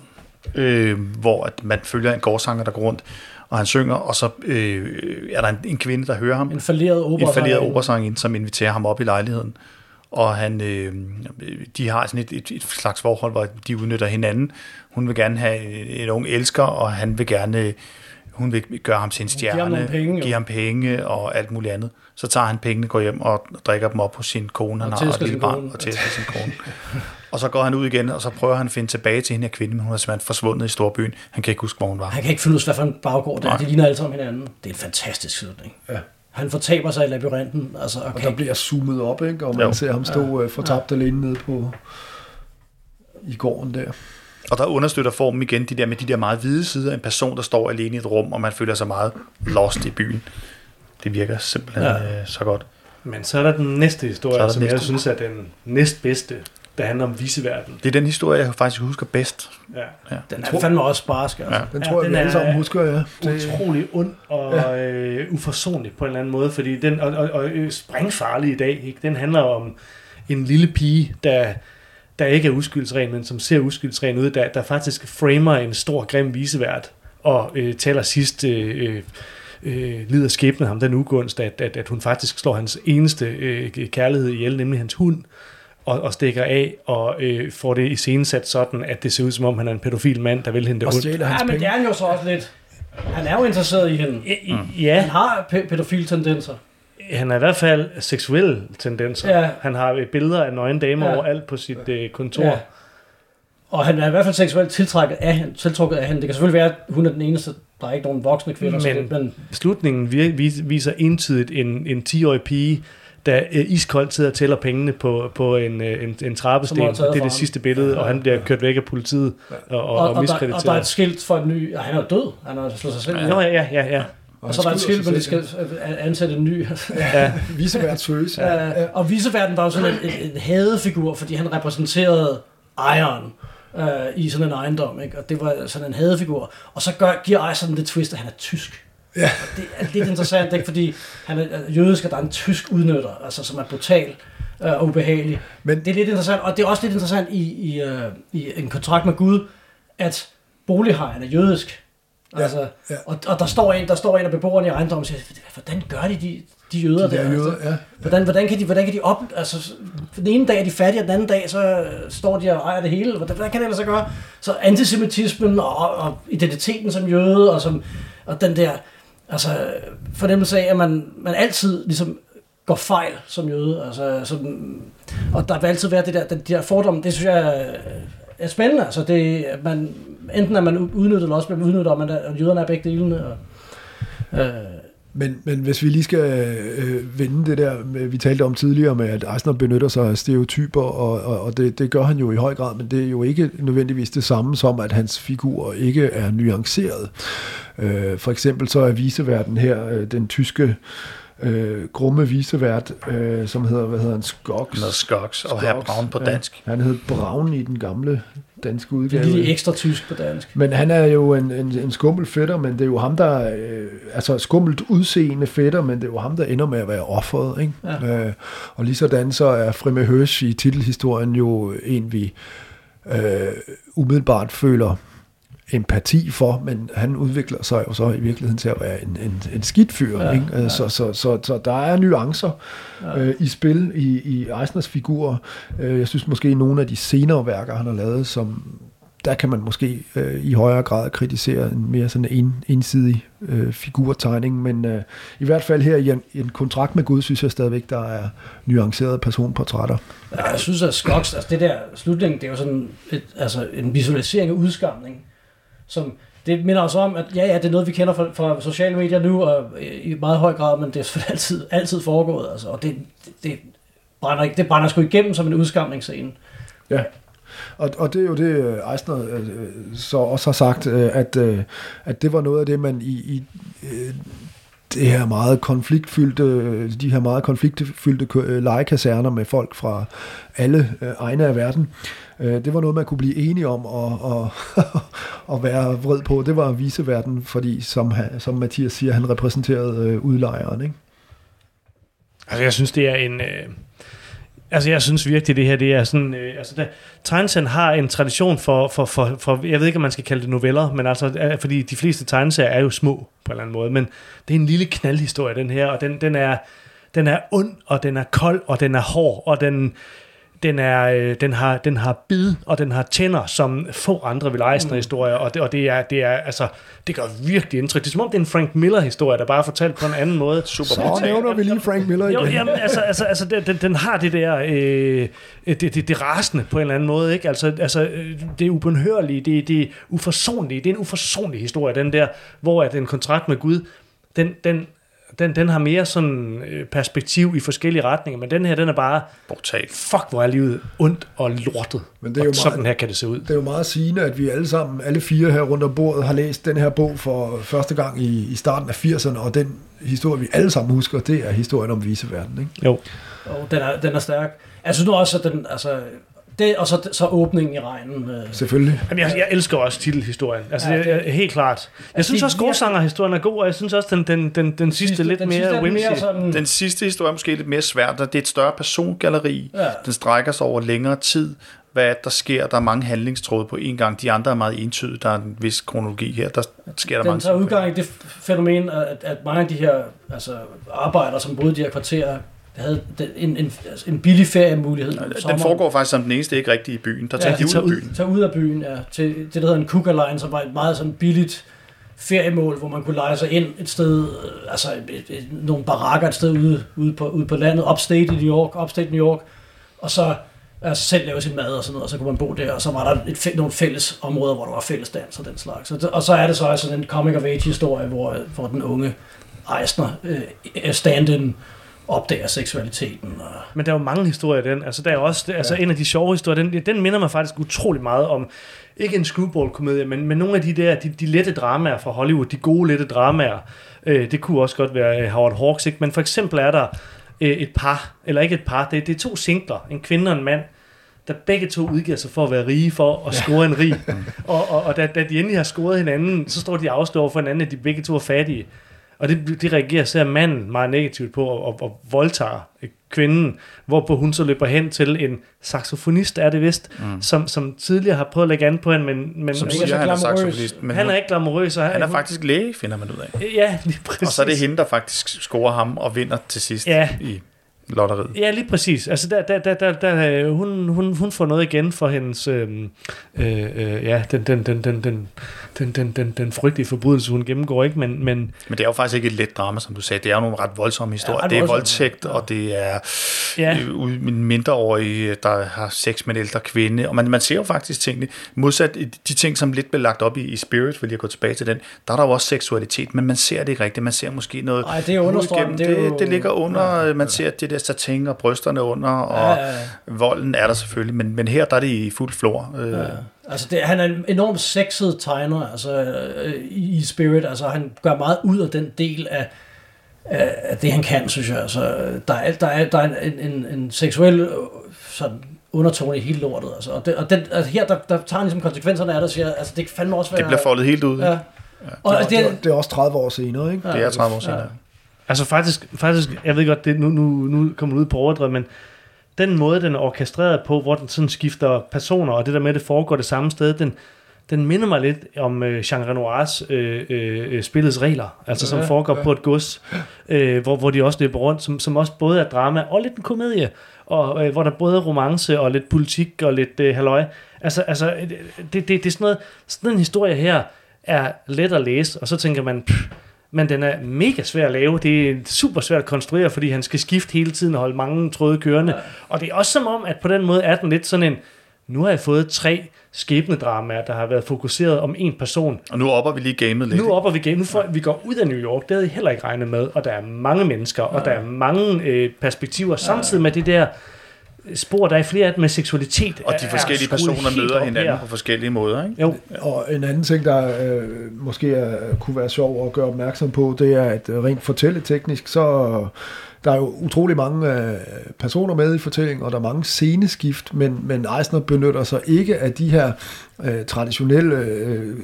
øh, hvor at man følger en gårdsanger, der går rundt, og han synger, og så øh, er der en, en kvinde, der hører ham. En falderet operasanger. En falderet operasanger, som inviterer ham op i lejligheden og han, øh, de har sådan et, et, et slags forhold, hvor de udnytter hinanden. Hun vil gerne have en ung elsker, og han vil gerne, hun vil gøre ham til en ham stjerne, nogle penge, jo. give ham penge og alt muligt andet. Så tager han pengene, går hjem og drikker dem op hos sin kone, han Og har et lille barn, kone. og tæsker sin kone. Og så går han ud igen, og så prøver han at finde tilbage til hende her kvinde, men hun er simpelthen forsvundet i storbyen. Han kan ikke huske, hvor hun var. Han kan ikke finde ud af, hvad for en baggård det er. De ligner alle sammen hinanden. Det er en fantastisk slutning. Ja. Han fortaber sig i labyrinten. Altså, okay. Og der bliver zoomet op, ikke? og man Jo. ser ham stå øh, fortabt alene nede på i gården der. Og der understøtter formen igen de der med de der meget hvide sider af en person, der står alene i et rum, og man føler sig meget lost i byen. Det virker simpelthen Ja. ja. øh, så godt. Men så er der den næste historie, der som den jeg næste. synes er den næstbedste, der handler om viseverden. Det er den historie, jeg faktisk husker bedst. Ja. Den tror- er fandme også barsk. Altså. Ja. Den Ja, tror jeg, den vi alle er- sammen husker, ja. Det, utrolig ond og øh, uforsonlig på en eller anden måde, fordi den, og, og, og øh, sprængfarlig i dag, ikke? den handler om en lille pige, der, der ikke er uskyldsren, men som ser uskyldsren ud, der, der faktisk framer en stor, grim visevært, og øh, taler sidst øh, øh, øh, lider skæbnen ham den ugunst, at, at, at hun faktisk slår hans eneste øh, kærlighed ihjel, nemlig hans hund, og, og stikker af, og øh, får det iscenesat sådan, at det ser ud som om, han er en pædofil mand, der vil og ondt. Ja, men det er han jo så også lidt. Han er jo interesseret i hende. I- i- Ja, Han har pæ- pædofile tendenser. Han har i hvert fald seksuelle tendenser. Ja. Han har øh, billeder af nøgne damer Ja. overalt på sit øh, kontor. Ja. Og han er i hvert fald seksuelt tiltrækket af hende, tiltrukket af hende. Det kan selvfølgelig være, at hun er den eneste, der er ikke nogen voksne kvinder. Men- det, men Slutningen vir- vis- viser entydigt en, en 10-årig pige, der øh, iskoldt sidder og tæller pengene på, på en, øh, en, en trappesten. Det er det ham. sidste billede, og han bliver kørt væk af politiet og, og, og, og, og, der, miskrediteret. og der er et skilt for en ny... Ja, han er død. Han har slået sig selv. Nå, ja, ja, ja, ja. Og så er der et skilt, hvor de skal... øh, ansætte en ny. ja. [LAUGHS] Visevært søges. Ja. Og viseverden var jo sådan en, en, en hadefigur, fordi han repræsenterede ejeren øh, i sådan en ejendom. Ikke? Og det var sådan en hadefigur. Og så gør, giver ejeren det twist, at han er tysk. Ja. Og det er lidt interessant, ikke? fordi han er øh, jødisk, og der er en tysk udnytter, altså, som er brutal øh, og ubehagelig. Men Det er lidt interessant, og det er også lidt interessant i, i, øh, i en kontrakt med Gud, at bolighejeren er jødisk. Ja, Altså, ja. Og, og der, står en, der står en af beboerne i ejendommen og siger, hvordan gør de de, de jøder de der der? jøder, Altså, ja. hvordan, hvordan, kan de, hvordan kan de op... Altså, den ene dag er de fattige, og den anden dag, så øh, står de og ejer det hele. Hvordan, hvordan kan det så gøre? Så antisemitismen og, og identiteten som jøde, og, som, og den der altså, fornemmelse af, at man, man altid ligesom går fejl som jøde. Altså, så, og der vil altid være det der, den, de der fordomme, det synes jeg er, er spændende. Altså, det, at man, enten er man udnyttet, eller også bliver man udnyttet, og, man er, og jøderne er begge delene. Og, øh, men, men hvis vi lige skal øh, vende det der, med, vi talte om tidligere med, at Eisner benytter sig af stereotyper, og, og, og det, det gør han jo i høj grad, men det er jo ikke nødvendigvis det samme som, at hans figur ikke er nuanceret. Øh, for eksempel så er viseverden her, øh, den tyske øh, grumme visevært, øh, som hedder, hvad hedder han, Skogs? Noget skoks og herr Braun på dansk. Ja, han hed Braun i den gamle danske det udgave. er lige ekstra tysk på dansk. Men han er jo en, en, en skummel fætter, men det er jo ham, der... Øh, altså skummelt udseende fætter, men det er jo ham, der ender med at være offeret. Ikke? Ja. Øh, og lige sådan så er Fremme Høs i titelhistorien jo en, vi øh, umiddelbart føler empati for, men han udvikler sig jo så i virkeligheden til at være en, en, en skidt fyr. Ja, ikke? ja. Så, så, så, så der er nuancer Ja. øh, i spil i, i Eisners figurer. Øh, jeg synes måske, nogle af de senere værker, han har lavet, som der kan man måske øh, i højere grad kritisere en mere sådan en, ensidig øh, figurtegning, men øh, i hvert fald her i en, en kontrakt med Gud, synes jeg stadigvæk, der er nuancerede personportrætter. Ja, jeg synes, at Skoks, altså det der slutning, det er jo sådan et, altså en visualisering af udskamning, som det minder os om, at ja, ja, det er noget, vi kender fra, fra sociale medier nu, og øh, i meget høj grad, men det er selvfølgelig [LAUGHS] altid, altid foregået, altså, og det, det, det, brænder, ikke- det brænder sgu igennem som en udskamningsscene. Ja. Og, og det er jo det, øh, Eisner øh, øh, så også har sagt, øh, at, øh, at det var noget af det, man i, i øh, det her meget konfliktfyldte, de her meget konfliktfyldte legekaserner med folk fra alle øh, egne af verden, øh, det var noget, man kunne blive enige om og, og, [LAUGHS] og være vred på. Det var viseverden, fordi som, som Mathias siger, han repræsenterede øh, udlejeren. Ikke? Altså, jeg synes, det er en... Øh, altså, jeg synes virkelig, det her, det er sådan... Øh, altså, der, tegneserien har en tradition for, for, for, for... Jeg ved ikke, om man skal kalde det noveller, men altså, fordi de fleste tegneserier er jo små, på en eller anden måde. Men det er en lille knaldhistorie, den her, og den, den er... den er ond, og den er kold, og den er hård, og den, den, er, øh, den, har, den har bid, og den har tænder, som få andre vil Eisner historier, og, det, og det, er, det er, altså, det gør virkelig indtryk. Det er som om, det er en Frank Miller-historie, der bare er fortalt på en anden måde. Super Så nævner vi lige Frank Miller igen. Jo, jamen, altså, altså, altså den, den, den har det der, øh, det, det, det rasende på en eller anden måde, ikke? Altså, altså øh, det er ubenhørlige, det, det er uforsonlige, det er en uforsonlig historie, den der, hvor at en kontrakt med Gud, den, den, den, den har mere sådan øh, perspektiv i forskellige retninger, men den her, den er bare, Brutalt. fuck, hvor er livet ondt og lortet. Men det er jo og sådan meget- her kan det se ud. Det er jo meget sigende, at vi alle sammen, alle fire her rundt om bordet, har læst den her bog for første gang i, i starten af 80'erne, og den historie, vi alle sammen husker, det er historien om viseverden. Ikke? Jo. Og den er, den er stærk. Jeg synes nu også, at den, altså, det, og så, så åbningen i regnen. Øh, Selvfølgelig. Jamen, jeg, jeg elsker også titelhistorien. Altså, Ja, det, er helt klart. Jeg Altså, synes også, gårdsangerhistorien er god, og jeg synes også, den, den, den, den sidste lidt den mere sidste er whimsy. mere sådan, Den sidste historie er måske lidt mere svært. Det er et større persongalleri. Ja. Den strækker sig over længere tid. Hvad er det, der sker? Der er mange handlingstråde på en gang. De andre er meget entydige. Der er en vis kronologi her. Der sker der den mange tager udgang i det fænomen, at, at mange af de her altså, arbejdere, som boede i de her kvarterer, havde den- en, en, altså, en billig feriemulighed. om Den foregår faktisk som den eneste ikke rigtig i byen. Der tager Ja, de de ud tager af byen. tage ud af byen, ja, til det, der hedder en Cougar Line, som var et meget sådan billigt feriemål, hvor man kunne lege sig ind et sted, øh, altså et, et, nogle barakker et sted ude, ude, på, ude på landet, upstate i New York, upstate New York, og så altså selv lave sin mad og sådan noget, og så kunne man bo der, og så var der et, nogle fælles områder, hvor der var fælles dans og den slags. Og, det, og så er det så sådan en comic of age historie, hvor, hvor den unge Eisner, øh, stand-in, opdager seksualiteten. Og, Men der er jo mange historier i den. Altså, der er også det, altså, en af de sjove historier, den, den minder mig faktisk utrolig meget om, ikke en screwball-komedie, men, men nogle af de der, de, de lette dramaer fra Hollywood, de gode lette dramaer. Øh, det kunne også godt være øh, Howard Hawks, ikke? men for eksempel er der øh, et par, eller ikke et par, det, det er to singler, en kvinde og en mand, der begge to udgiver sig for at være rige for at score en rig. [LAUGHS] og og, og da, da de endelig har scoret hinanden, så står de afslører for hinanden, at de begge to er fattige. Og det, det reagerer ser manden meget negativt på og, og, og voldtager kvinden, hvorpå hun så løber hen til en saxofonist, er det vist, mm. som, som tidligere har prøvet at lægge an på hende, men, men Som siger, han er saxofonist. Men han er ikke glamourøs. Og han er faktisk læge, finder man ud af. Ja, lige præcis. Og så er det hende, der faktisk scorer ham og vinder til sidst Ja. i lotteriet. Ja, lige præcis. Altså, der, der, der, der, der, øh, hun, hun, hun får noget igen for hendes, øh, øh, øh, ja, den, den, den, den, den, den, den, den, den frygtelige forbrydelse, hun gennemgår, ikke? Men, men Men det er jo faktisk ikke et let drama, som du sagde. Det er jo nogle ret voldsomme historier. ret det er voldsomt, voldtægt, ja. og det er ja, ja. en mindreårig, der har sex med en ældre kvinde. Og man, man ser jo faktisk tingene. Modsat de ting, som lidt blev lagt op i, i Spirit, vil jeg gå tilbage til den, der er der jo også seksualitet, men man ser det ikke rigtigt. Man ser måske noget... Ej, det er understrøm, det det, det ligger under, ja, man ser det der satin og brysterne under, og Ja, ja, ja. volden er der selvfølgelig, men, men her der er det i fuld flor. Øh, Ja. Altså, det, han er en enormt sexet tegner altså, øh, i, Spirit. Altså, han gør meget ud af den del af, af, det, han kan, synes jeg. Altså, der er, der er, der er en, en, en seksuel øh, sådan, undertone i hele lortet. Altså. Og, det, og den, altså, her, der, der tager han ligesom konsekvenserne af det og siger, altså, det kan fandme også være... det bliver foldet helt ud. Ja. Og, Og det, det, er, det er også 30 år senere, ikke? Det er 30 år senere. Ja. Altså faktisk, faktisk, jeg ved godt, det, nu, nu, nu kommer ud på overdrevet, men den måde, den er orkestreret på, hvor den sådan skifter personer, og det der med, at det foregår det samme sted, den, den minder mig lidt om øh, Jean Renoirs øh, øh, spillets regler, altså som Ja, foregår ja. på et gods, øh, hvor, hvor de også løber rundt, som, som også både er drama og lidt en komedie, og øh, hvor der både er romance og lidt politik og lidt øh, halløj. Altså, altså det, det, det er sådan noget, sådan en historie her er let at læse, og så tænker man, pff, men den er mega svær at lave. Det er super svært at konstruere, fordi han skal skifte hele tiden og holde mange tråde kørende. Og det er også som om, at på den måde er den lidt sådan en, nu har jeg fået tre skæbnedramaer, der har været fokuseret om en person. Og nu opper vi lige gamet lidt. Nu opper vi igen. Nu får, vi går ud af New York. Det havde jeg heller ikke regnet med. Og der er mange mennesker, og der er mange øh, perspektiver. Samtidig med det der spor, der er flere af dem med seksualitet. og de forskellige personer møder hinanden her. på forskellige måder. Ikke? Jo, Og en anden ting, der øh, måske er, kunne være sjov at gøre opmærksom på, det er, at rent fortælleteknisk, så der er jo utrolig mange øh, personer med i fortællingen, og der er mange sceneskift, men, men Eisner benytter sig ikke af de her øh, traditionelle, øh,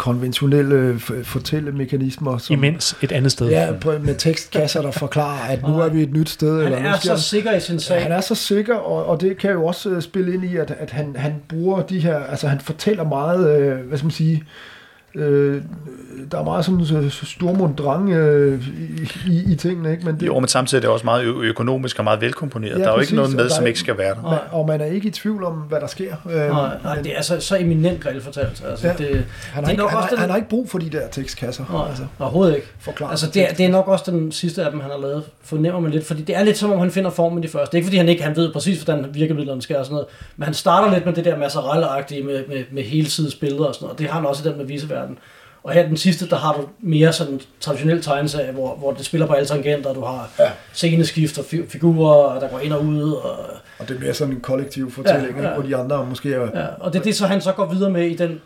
konventionelle f- fortællemekanismer. Som, imens et andet sted. Ja, på, med tekstkasser, der forklarer, at nu [LAUGHS] er vi et nyt sted. han eller er så sikker i sin sag. han er så sikker, og, og det kan jo også øh, spille ind i, at, at han, han bruger de her, altså han fortæller meget, øh, hvad skal man sige, Øh, der er meget sådan øh, stormundrang øh, i, i, tingene, ikke? Men det, Jo, men samtidig er det også meget ø- økonomisk og meget velkomponeret. Ja, der er jo præcis, ikke noget og med, som ikke skal være der. man, og man er ikke i tvivl om, hvad der sker. Øh, Nej, nej, men det er så, så eminent grælfortalt. Altså, Ja. det, han, har ikke, nok han, også har, den- han har ikke brug for de der tekstkasser. nej, Altså, overhovedet ikke. forklare. Altså, det er, det er nok også den sidste af dem, han har lavet, fornemmer man lidt, fordi det er lidt som om, han finder formen i de første. Det er ikke, fordi han ikke han ved præcis, hvordan virkemidlerne skal og sådan noget, men han starter lidt med det der masserelle med, med, med helsides billeder og sådan noget, og det har han også i den med viseverden. Og her den sidste, der har du mere sådan traditionel tegneserie, hvor, hvor det spiller på alle tangenter, du har Ja. sceneskift og fi- figurer, der går ind og ud, og, Og det er mere sådan en kollektiv fortælling, Ja, ja, hvor de andre måske er... ja, og det er det, så han så går videre med i den,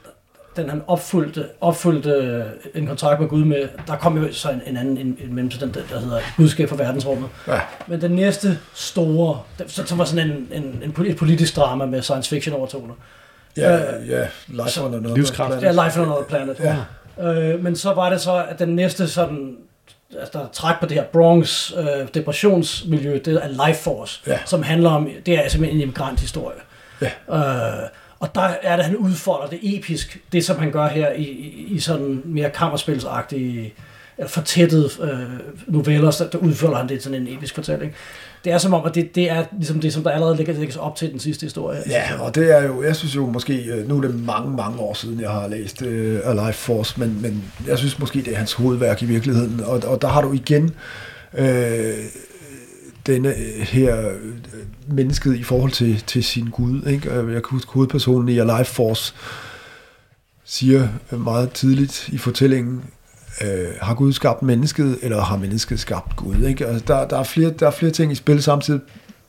den han opfyldte, opfyldte en kontrakt med Gud med. Der kom jo så en, en anden en, en mellem til den, der der hedder Budskab for verdensrummet. Ja. Men den næste store, så, var sådan en, en, en et politisk drama med science fiction overtoner. Ja, Øh, ja, Life on Another Livskraft. Planet. Ja, Life on Another Planet. Ja. Øh, men så var det så, at den næste sådan, altså der er træk på det her Bronx øh, depressionsmiljø, det er Life Force, Ja. som handler om, det er simpelthen en immigranthistorie. Ja. Øh, og der er det, han udfolder det episk, det som han gør her i, i, i sådan mere kammerspilsagtige, Øh, fortættede øh, noveller, så der udfolder han det sådan en episk fortælling. Det er som om, at det, det er ligesom det, som der allerede ligger, lægges op til den sidste historie. Ja, og det er jo, jeg synes jo måske, øh, nu er det mange, mange år siden, jeg har læst øh, Alive Life Force, men, men jeg synes måske, det er hans hovedværk i virkeligheden, og, og der har du igen øh, denne øh, her øh, mennesket i forhold til, til sin Gud, ikke? Jeg kan huske hovedpersonen i Alive Life Force siger meget tidligt i fortællingen, øh, har Gud skabt mennesket, eller har mennesket skabt Gud? Ikke? Altså, der, der, er flere, der er flere ting i spil samtidig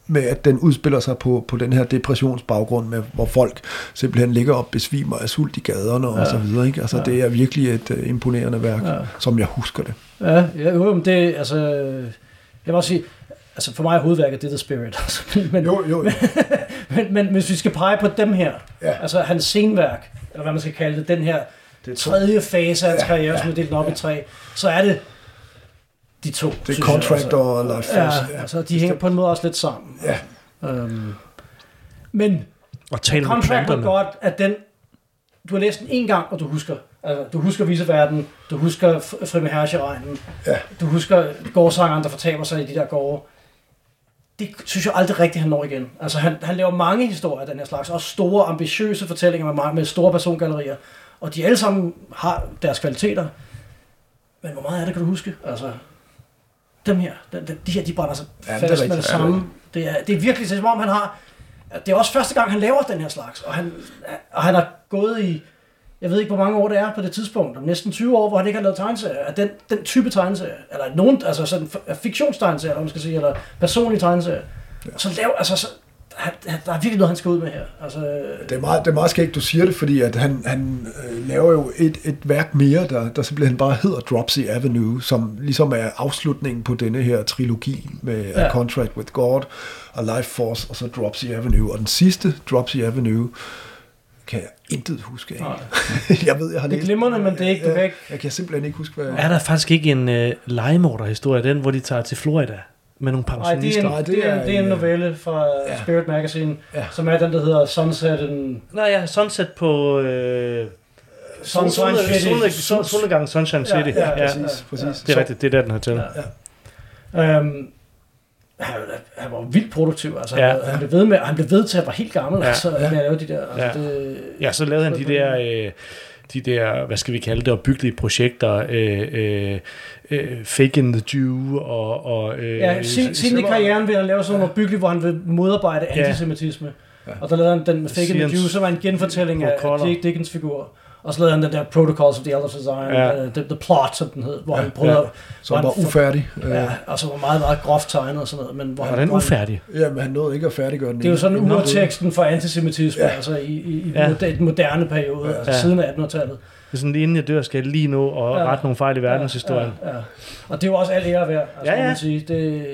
med, at den udspiller sig på, på den her depressionsbaggrund, med, hvor folk simpelthen ligger og besvimer af sult i gaderne og Ja. så videre. Ikke? Altså, Ja. det er virkelig et uh, imponerende værk, Ja. som jeg husker det. Ja, ja jo, men det, altså, jeg vil også sige, altså for mig er hovedværket, det The Spirit. [LAUGHS] Altså, men, Jo, jo, jo. [LAUGHS] men, men hvis vi skal pege på dem her, Ja. altså hans sceneværk, eller hvad man skal kalde det, den her Det er tredje fase af hans Ja, karriere, ja, som er delt op i tre, så er det de to. Det er synes jeg, Contractor og Life Altså. Force. Ja, altså de hænger på en måde også lidt sammen. Ja. Øhm, men Og tale Contract var godt, at den, du har læst den en gang, og du husker. Altså, du husker viseverden, du husker F- Fremme Herrscherregnen, Ja. du husker gårdsangeren, der fortaber sig i de der gårde. Det synes jeg aldrig rigtigt, han når igen. Altså, han, han laver mange historier af den her slags, også store, ambitiøse fortællinger med, mange- med store persongallerier. Og de alle sammen har deres kvaliteter. Men hvor meget er det, kan du huske? Altså, dem her, de, de, de her, de brænder sig Ja, ja, det er fast med det samme. Det er, det er virkelig, det er som om han har... Det er også første gang, han laver den her slags. Og han, og han har gået i... Jeg ved ikke, hvor mange år det er på det tidspunkt. Om næsten 20 år, hvor han ikke har lavet tegneserier. Den, den type tegneserier. Eller nogen, altså sådan fiktionstegneserier, eller man skal sige, eller personlige tegneserier. Ja. Så laver, altså, så, han, han- der er virkelig noget, han skal ud med her. Altså, Det er meget, det er meget skægt, du siger det, fordi at han, han øh, laver jo et, et værk mere, der, der simpelthen bare hedder Dropsy Avenue, som ligesom er afslutningen på denne her trilogi med ja. A Contract with God og Life Force, og så Dropsy Avenue. Og den sidste, Dropsy Avenue, kan jeg intet huske af. [LAUGHS] Jeg ved, jeg har Det er læst glimrende, men det er ikke- du kan ikke- Jeg kan simpelthen ikke huske, hvad... Er der faktisk ikke en øh, legemorderhistorie, den, hvor de tager til Florida med nogle Nej, det er, pensionister? en, Nej, det det, er, er en, det er en en, novelle fra ja. ja. Spirit Magazine, Ja. ja. som er den, der hedder Sunset and... Nej, ja, Sunset på... Øh, Sunshine City. solned- sol- Solnedgang Sunshine Ja, City. ja, Ja, præcis, præcis. Det er rigtigt, det er der, den har til. Ja. Øhm, han, han var vildt produktiv, altså Ja. ja. han, blev ved med, han blev ved til at være helt gammel, Ja. ja. altså, Ja. med at lave de der, altså, Ja. det, Ja, så lavede han de der, øh, de der, hvad skal vi kalde det, opbyggelige projekter, øh, øh, øh, Fake in the Jew, og... og øh, ja, sin, sin i karrieren vil han lave sådan noget byggeligt, hvor han vil modarbejde Ja. antisemitisme. Og der lavede han den med Fake in the Jew, som var en genfortælling af, Color. af Dick Dickens figur. Og så lavede han den der Protocols of the Elders Design, Ja. ja. the, the Plot, som den hed, hvor Ja, han prøvede ja. Som var hvor han- ufærdig. Ja, Ja. og så var meget, meget groft tegnet og sådan noget. Men hvor Var han, den han- ufærdig? Jamen, han nåede ikke at færdiggøre den. Det er jo sådan urteksten for antisemitisme, Ja. ja. altså i, i, i Ja. ja. den moderne periode, Ja. altså Ja. siden af 1800-tallet. Det er sådan, lige inden jeg dør, skal jeg lige nå og Ja. rette nogle fejl i verdenshistorien. Ja, ja. Og det er jo også alt ære værd, altså, Ja, ja, ja. ja. Man sige. Det,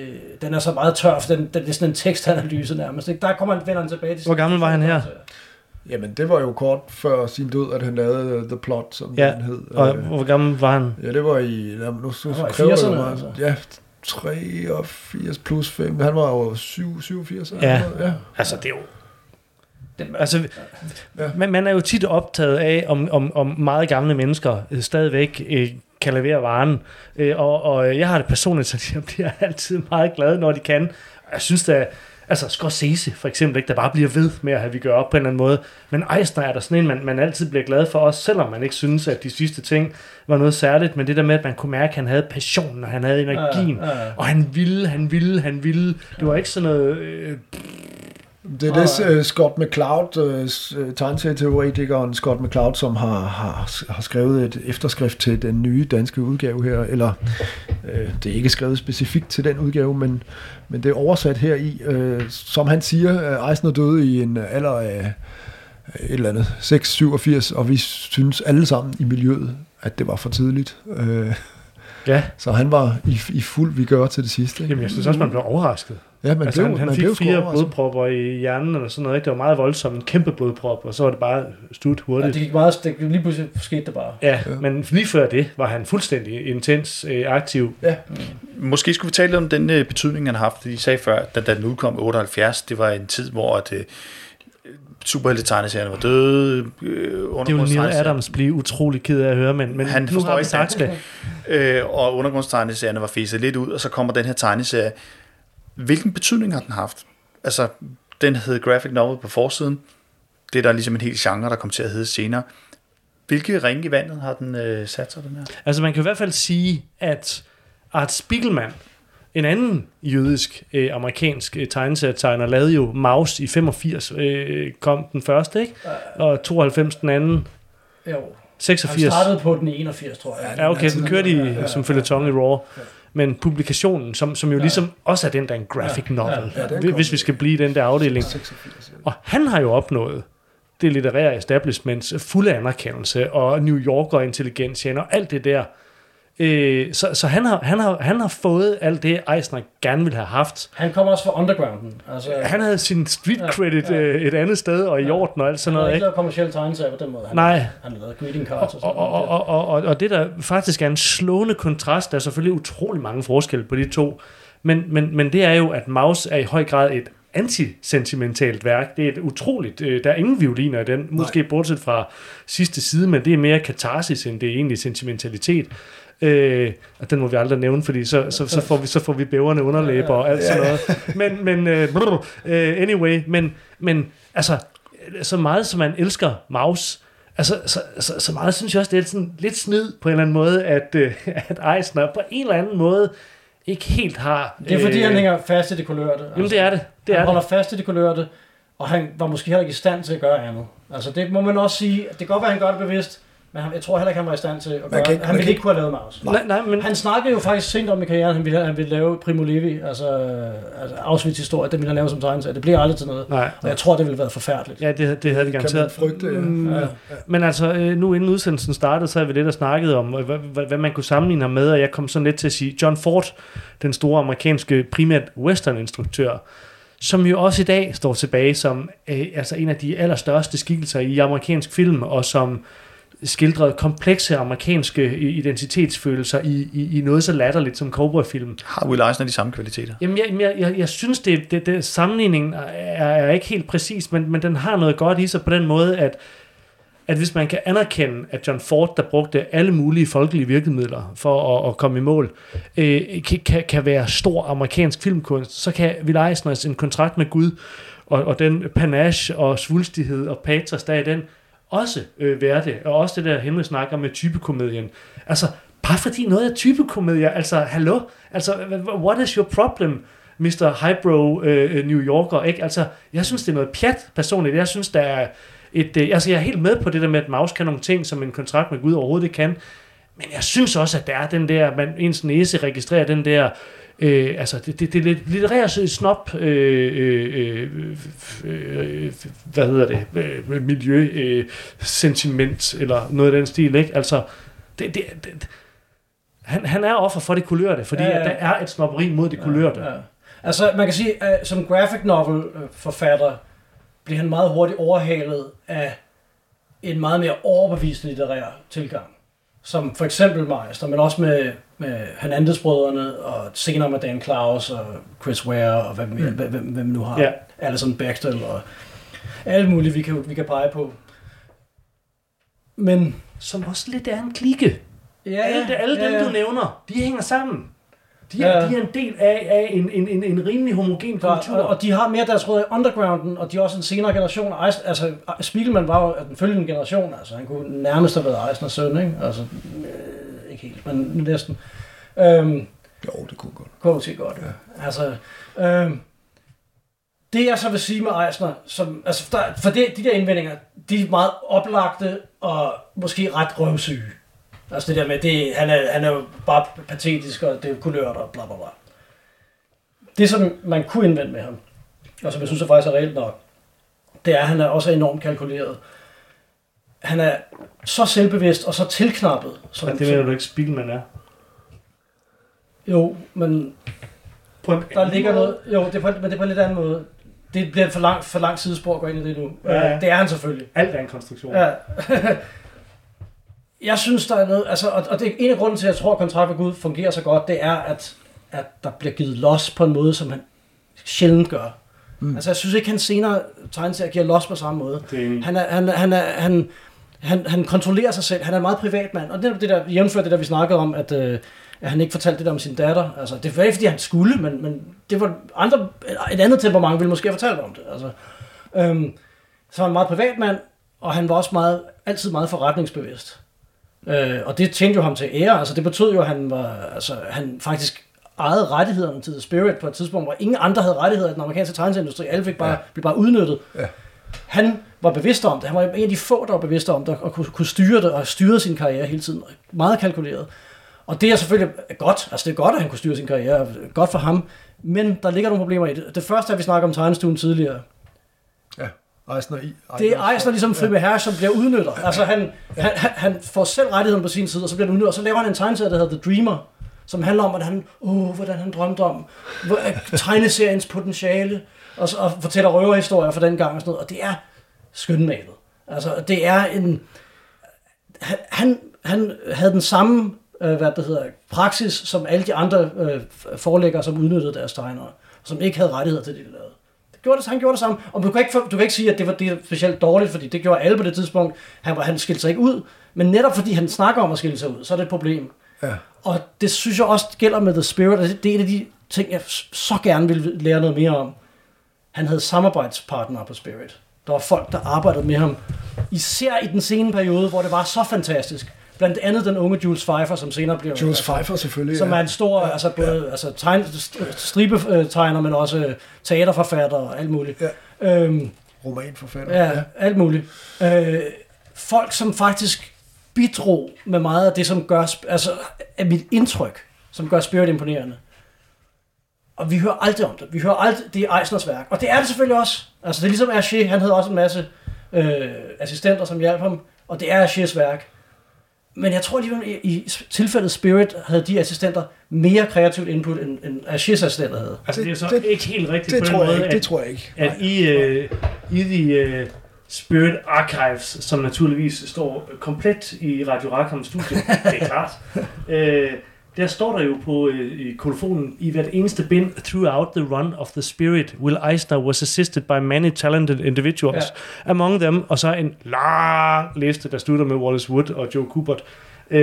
den er så meget tør, for den, den, det er sådan en tekstanalyse nærmest. Ikke? Der kommer han, vender han tilbage til Hvor gammel var han her? Jamen, det var jo kort før sin død, at han lavede uh, The Plot, som Ja, den hed. Og Øh, hvor gammel var han? Ja, det var i... Ja, nu så, Han var i kræver det jo 80'erne, meget. altså. Ja, 83 plus 5. Han var jo 7, 87. Ja. ja. Altså, det er jo... Altså, man, man er jo tit optaget af, om, om, om meget gamle mennesker øh, stadigvæk øh, kan levere varen. Øh, og, og jeg har det personligt, så jeg bliver altid meget glad, når de kan. Og Jeg synes da, altså Scorsese for eksempel, ikke, der bare bliver ved med at have vi gør op på en eller anden måde. Men Eisner er der sådan en, man, man altid bliver glad for, også selvom man ikke synes, at de sidste ting var noget særligt. Men det der med, at man kunne mærke, at han havde passionen, og han havde energien. Ja, ja. Og han ville, han ville, han ville. Det var ikke sådan noget... Øh, Det er det uh, Scott McCloud, uh, tegneserieteoretikeren Scott McCloud, som har, har, har skrevet et efterskrift til den nye danske udgave her, eller uh, det er ikke skrevet specifikt til den udgave, men, men det er oversat her i, uh, som han siger, uh, Eisner døde i en alder af et eller andet, 6-87, og vi synes alle sammen i miljøet, at det var for tidligt. Uh, ja, så han var i, i fuld vi gør til det sidste. Ikke? jamen, jeg synes også, man blev overrasket. Ja, men altså, blev, han, han man fik blev fire overrasket. blodpropper i hjernen eller sådan noget. Ikke? Det var meget voldsomt. En kæmpe blodprop, og så var det bare slut Ja, hurtigt. det gik meget, det, lige pludselig skete det bare. Ja, men lige før det var han fuldstændig intens øh, aktiv. Ja, Måske skulle vi tale lidt om den øh, betydning, han har haft. De sagde før, da, da den udkom i 78, det var en tid, hvor at, øh, superhelte-tegneserierne var døde. Øh, Det vil Neil Adams blive utrolig ked af at høre, men, men Han nu har vi sagt det. [LAUGHS] øh, og undergrundstegneserierne var fæset lidt ud, og så kommer den her tegneserie. Hvilken betydning har den haft? Altså, den hed graphic novel på forsiden. Det er der ligesom en hel genre, der kommer til at hedde senere. Hvilke ringe i vandet har den øh, sat sig, den her? Altså man kan i hvert fald sige, at Art Spiegelman, en anden jødisk øh, amerikansk øh, tegneserietegner, lavede jo Maus i 85, øh, kom den første, ikke? Og 92 den anden, Jo. Han 86. startede på den i 81, tror jeg. Ja, okay, den kørte i, Ja, som følgetong i Raw. Men publikationen, som, som jo Ja. ligesom også er den der en graphic novel, ja, den hvis- vi skal blive den der afdeling. 86. Og han har jo opnået det litterære establishments fulde anerkendelse, og New Yorker intelligensien og alt det der. Øh, så så han, har, han, har, han har fået alt det, Eisner gerne ville have haft. Han kom også fra undergrounden. Altså, Han havde sin street Ja, credit ja. øh, et andet sted, og i Ja. orden og alt sådan han har noget. ikke lavet kommersielle tegneserier på den måde. Han, Nej. Han har lavet greeting cards og sådan Og, og, og, og, og, og det der faktisk er en slående kontrast, der er selvfølgelig utrolig mange forskelle på de to, men, men, men det er jo, at Maus er i høj grad et antisentimentalt værk. Det er et utroligt, øh, der er ingen violiner i den, måske bortset fra sidste side, men det er mere katarsis, end det er egentlig sentimentalitet. Øh, den må vi aldrig nævne, fordi så, så, så, får, vi, så får vi bæverne underlæber og alt sådan noget. Men, men øh, brr, øh, anyway, men, men altså, så meget som man elsker Maus, Altså, så, så, så meget synes jeg også, det er sådan lidt snyd på en eller anden måde, at, øh, [LAUGHS] at Eisner på en eller anden måde ikke helt har... Det er fordi, øh, han hænger fast i det kulørte. Jamen, det er det. Det han er holder det. fast i det kulørte, og han var måske heller ikke i stand til at gøre andet. Altså det må man også sige, det kan godt være, at han gør det bevidst, men jeg tror heller ikke, han var i stand til at gøre kan ikke- Han ville kan ikke kunne have lavet Maus. Nej, nej, men Han snakkede jo faktisk sent om i karrieren, han ville, han ville lave Primo Levi, altså, altså Auschwitz-historie, det ville han lave som tegneserie. Det bliver aldrig til noget. nej. Og jeg tror, det ville være forfærdeligt. Ja, det, det havde vi Kan garanteret. man frygte, ja. Mm, Ja. Men altså, øh, nu inden udsendelsen startede, så har vi lidt og snakket om, hvad, hvad, hvad man kunne sammenligne ham med, og jeg kom sådan lidt til at sige, John Ford, den store amerikanske primært western-instruktør, som jo også i dag står tilbage som øh, altså en af de allerstørste skikkelser i amerikansk film, og som skildrede komplekse amerikanske identitetsfølelser i, i, i noget så latterligt som cowboyfilm. Har Will Eisner de samme kvaliteter? Jamen, jeg, jeg, jeg, synes, det, det, det sammenligningen er, er ikke helt præcis, men, men den har noget godt i sig på den måde, at, at hvis man kan anerkende, at John Ford, der brugte alle mulige folkelige virkemidler for at, at komme i mål, øh, kan, kan, kan være stor amerikansk filmkunst, så kan Will Eisners en kontrakt med Gud, og, og den panache og svulstighed og patos, der er i den, også øh, være det. Og også det der, Henry snakker med øh, typekomedien. Altså, bare fordi noget er typekomedier, altså, hallo? Altså, what is your problem? Mr. Highbrow øh, øh, New Yorker, ikke? Altså, jeg synes, det er noget pjat personligt. Jeg synes, der er et... Øh, altså, jeg er helt med på det der med, at Maus kan nogle ting, som en kontrakt med Gud overhovedet ikke kan. Men jeg synes også, at der er den der, man ens næse registrerer den der, øh, altså det, det, det er litterære snop, øh, øh, øh, hvad hedder det, øh, miljø, øh, sentiment, eller noget af den stil, ikke? Altså, det, det, det, han, han er offer for det kulørte, fordi Ja, ja, at der er et snopperi mod det kulørte. Ja. Altså, man kan sige, at som graphic novel øh, forfatter, bliver han meget hurtigt overhalet af en meget mere overbevisende litterær tilgang. Som for eksempel Meister, men også med, med Hernandez-brødrene, og senere med Dan Klaus og Chris Ware, og hvem, mm. hvem, hvem, hvem nu har. Ja. Alison Bechdel. Og, alt muligt, vi kan, vi kan pege på. Men... Som også lidt er en klike. Ja, alle, alle dem, ja, ja. du nævner, de hænger sammen. De er, ja. de er en del af, af en, en, en, en rimelig homogen kultur. og, og de har mere deres rødder i undergrounden, og de er også en senere generation. Eis- Altså, Spiegelman var jo den følgende generation, altså han kunne nærmest have været Eisners søn, ikke? Altså, ikke helt, men næsten. Øhm, Jo, det kunne godt. kunne måske godt, ja. Altså, øhm, det jeg så vil sige med Eisner, som, altså, der, for det, de der indvendinger, de er meget oplagte og måske ret røvsyge. Altså det der med, det, han, er, han er jo bare patetisk, og det er kulørt og bla bla bla. Det som man kunne indvende med ham, og som jeg synes er faktisk er reelt nok, det er, at han er også enormt kalkuleret. Han er så selvbevidst og så tilknappet. Som, Men det mener du ikke, Spiegelman er? Jo, men På en der ligger noget... Jo, det er på, men det er på en lidt anden måde. Det bliver et for langt, for langt sidespor at gå ind i det nu. Ja, ja. Det er han selvfølgelig. Alt er en konstruktion. Ja. [LAUGHS] jeg synes, der er noget... Altså, og, og det er en af grunden til, at jeg tror, at kontrakt med Gud fungerer så godt, det er, at, at der bliver givet los på en måde, som han sjældent gør. Mm. Altså, jeg synes ikke, han senere tegneserier giver los på samme måde. Det er. Han, er, han, er- han, er, han, han, han kontrollerer sig selv. Han er en meget privat mand. Og det, er det der, jævnført det der, vi snakkede om, at, øh, at han ikke fortalte det der om sin datter. Altså, det var ikke, fordi han skulle, men, men det var andre, et andet temperament ville måske have fortalt om det. Altså, øhm, så var han en meget privat mand, og han var også meget, altid meget forretningsbevidst. Øh, og det tjente jo ham til ære. Altså, det betød jo, at han, var, altså, han faktisk ejede rettighederne til The Spirit på et tidspunkt, hvor ingen andre havde rettigheder i den amerikanske tegneserieindustri. Alle fik bare, ja. blev bare udnyttet. Ja. Han var bevidst om det. Han var en af de få, der var bevidst om det, og kunne, kunne styre det, og styrede sin karriere hele tiden. Meget kalkuleret. Og det er selvfølgelig godt. Altså, det er godt, at han kunne styre sin karriere. Godt for ham. Men der ligger nogle problemer i det. Det første er, at vi snakker om tegnestuen tidligere. Ja, Eisner i. Det er Eisner ligesom Fribe Herre, som bliver udnytter. Altså han, han, han, han får selv rettigheden på sin side, og så bliver han udnyttet. Og så laver han en tegneserie, der hedder The Dreamer, som handler om, hvordan han, oh, hvordan han drømte om tegneseriens potentiale, og, og fortæller røverhistorier fra den gang og sådan noget. Og det er skønmalet. Altså det er en... Han, han, havde den samme øh, hvad det hedder, praksis, som alle de andre øh, forlæggere, som udnyttede deres tegnere, som ikke havde rettigheder til det, de lavede. Det gjorde det, han gjorde det samme. Og du kan, ikke, du kan ikke sige, at det var det specielt dårligt, fordi det gjorde alle på det tidspunkt. Han, var, han skilte sig ikke ud. Men netop fordi han snakker om at skille sig ud, så er det et problem. Ja. Og det synes jeg også gælder med The Spirit, og det det er en af de ting, jeg så gerne vil lære noget mere om. Han havde samarbejdspartnere på Spirit. Der var folk, der arbejdede med ham. Især i den sene periode, hvor det var så fantastisk. Blandt andet den unge Jules Pfeiffer, som senere blev... Jules altså, Pfeiffer selvfølgelig. som ja. er en stor, altså både altså tegn, st- stribetegner, men også øh, teaterforfatter og alt muligt. Ja. Øhm, romanforfatter. ja, ja, alt muligt. Øh, folk, som faktisk bidrog med meget af det, som gør, altså af mit indtryk, som gør Spirit imponerende. Og vi hører aldrig om det. Vi hører aldrig, det er Eisners værk. Og det er det selvfølgelig også. Altså det er ligesom Hergé, han havde også en masse øh, assistenter, som hjalp ham. Og det er Hergés værk. Men jeg tror alligevel, i, i tilfældet Spirit havde de assistenter mere kreativt input, end, end Hergés assistenter havde. Altså, det, det er så Det- ikke helt rigtigt Det på den tror jeg måde, ikke. at, Det tror jeg ikke. at i, uh, i de uh, Spirit Archives, som naturligvis står komplet i Radio Rakhams studie, [LAUGHS] det er klart, uh, der står der jo på i kolofonen, i hvert eneste bind, throughout the run of the Spirit, Will Eisner was assisted by many talented individuals. Ja. Among them, og så en lang liste, der slutter med Wallace Wood og Joe Kubert. Uh,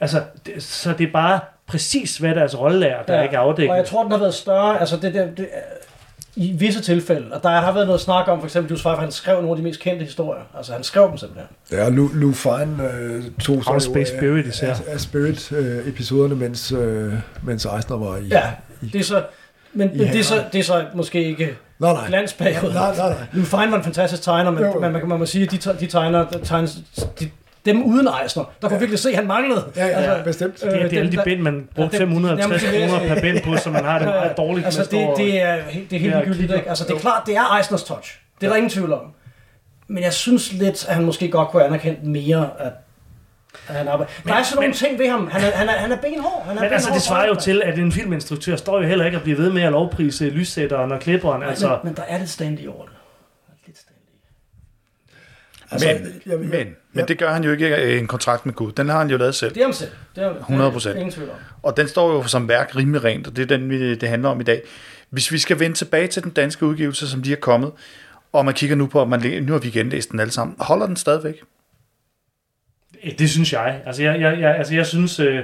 altså, det, så det er bare præcis, hvad deres rolle er, der ja. ikke er afdækket. Og jeg tror, den har været større, altså det, det, det, i visse tilfælde, og der har været noget snak om, for eksempel Jules Pfeiffer, han skrev nogle af de mest kendte historier. Altså han skrev dem simpelthen. Ja, Lou, Lou Fine øh, tog jo Space af- Spirit især. af, af Spirit-episoderne, mens, øh, mens Eisner var i... Ja, det er så, men, men det, er så, det er så måske ikke Nej, nej. glansperiode. Nej, nej, nej. Lou Fine var en fantastisk tegner, men, Jo, man, kan- man må sige, at de, de tegner, der tegnes, de, dem uden Eisner, der kunne virkelig se, at han manglede. Ja, ja, Altså, ja, bestemt. Det er, det er alle de bind, man brugte Ja, det- 550 jamen, det- kroner per bind på, så man har det [LAUGHS] meget dårligt Altså, det, det, er, helt- det er helt Ja, ligegyldigt, ikke? Altså, det er klart, det er Eisners touch. Det er der ingen tvivl om. Men jeg synes lidt, at han måske godt kunne anerkende mere, at, at han arbejder. Der er sådan nogle men- ting ved ham. Han er, han er, han er benhård. Han er Men altså, det svarer jo til, at en filminstruktør står jo heller ikke at blive ved med at lovprise lyssætteren og klipperen. Altså, Men, men der er lidt standy over det. Der er Lidt standy. Altså, Men, jeg- jeg- men, ja. men det gør han jo ikke i en kontrakt med Gud. Den har han jo lavet selv. Det er ham selv. Det er, 100%. Ingen tvivl om. Og den står jo som værk rimelig rent, og det er den, vi- det handler om i dag. Hvis vi skal vende tilbage til den danske udgivelse, som lige er kommet, Og man kigger nu på, at man, nu har vi genlæst den alle sammen. Holder den stadigvæk? Øh, Det synes jeg. Altså, jeg, jeg, jeg, altså, jeg synes, øh,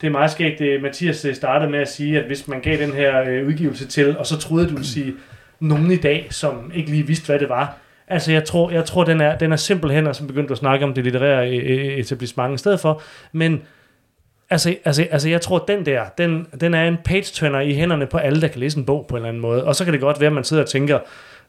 det er meget skægt. Det Mathias øh, startede med at sige, at hvis man gav den her øh, udgivelse til, og så troede du ville sige nogen i dag, som ikke lige vidste, hvad det var. Altså, jeg tror, jeg tror den, er, den er simpelthen, altså, og så begyndte du at snakke om det litterære øh, øh, etablissement i stedet for, men Altså, altså, altså, jeg tror, den der, den, den er en page-turner i hænderne på alle, der kan læse en bog på en eller anden måde. Og så kan det godt være, at man sidder og tænker,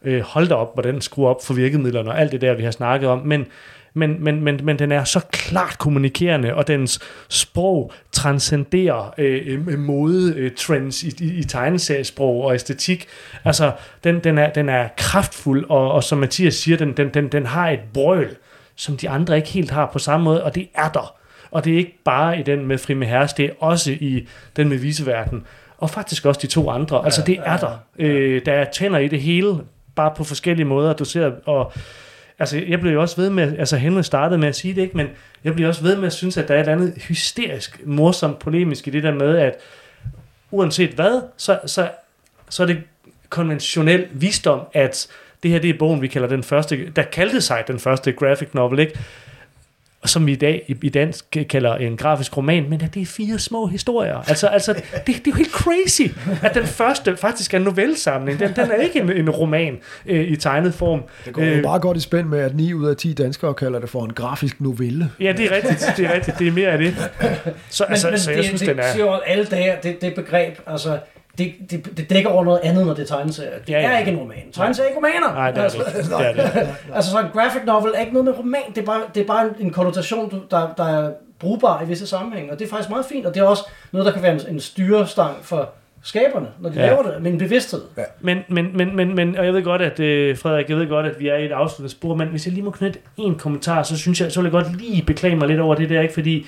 øh, hold da op, hvordan skruer op for virkemidlerne og alt det der, vi har snakket om. Men, men, men, men, men den er så klart kommunikerende, og dens sprog transcenderer øh, øh, mode-trends i, i, i tegneseriesprog og æstetik. Altså, den, den, er, den er kraftfuld, og, og som Mathias siger, den, den, den, den har et brøl, som de andre ikke helt har på samme måde, og det er der. Og det er ikke bare i den med Frime Herres, det er også i den med Viseverden. Og faktisk også de to andre. Altså, det er der. Øh, der er tænder i det hele, bare på forskellige måder. Du ser, og altså, jeg blev jo også ved med, altså Henry startede med at sige det, ikke, men jeg blev også ved med at synes, at der er et eller andet hysterisk, morsomt, polemisk i det der med, at uanset hvad, så, så, så er det konventionel visdom, at det her det er bogen, vi kalder den første, der kaldte sig den første graphic novel, ikke? Og som vi i dag i, i dansk kalder en grafisk roman, men at det er fire små historier. Altså, altså det, det er jo helt crazy, at den første faktisk er en novellesamling. Den, den er ikke en, en roman øh, i tegnet form. Det går jo bare godt i spænd med, at 9 ud af 10 danskere kalder det for en grafisk novelle. Ja, det er rigtigt. Det er rigtigt. Det er mere af det. Så, Men, altså, men så det, jeg synes, det, den er... siger alle dage, det, det begreb, altså, det, det, det dækker over noget andet, når det er tegneserier. Det Ja, ja. er ikke en roman. Tegneserier er ikke romaner. Nej, det er det altså, ikke. Det er det. [LAUGHS] altså, så en graphic novel er ikke noget med roman. Det er bare, det er bare en, en konnotation, der, der er brugbar i visse sammenhænge. Og det er faktisk meget fint, og det er også noget, der kan være en, en styrestang for skaberne, når de Ja. ja. laver det, med en bevidsthed. Men, men, men, men, men, og jeg ved godt, at øh, Frederik, jeg ved godt, at vi er i et afsluttet spor, men hvis jeg lige må knytte en kommentar, så synes jeg, så vil jeg godt lige beklage mig lidt over det der, ikke? Fordi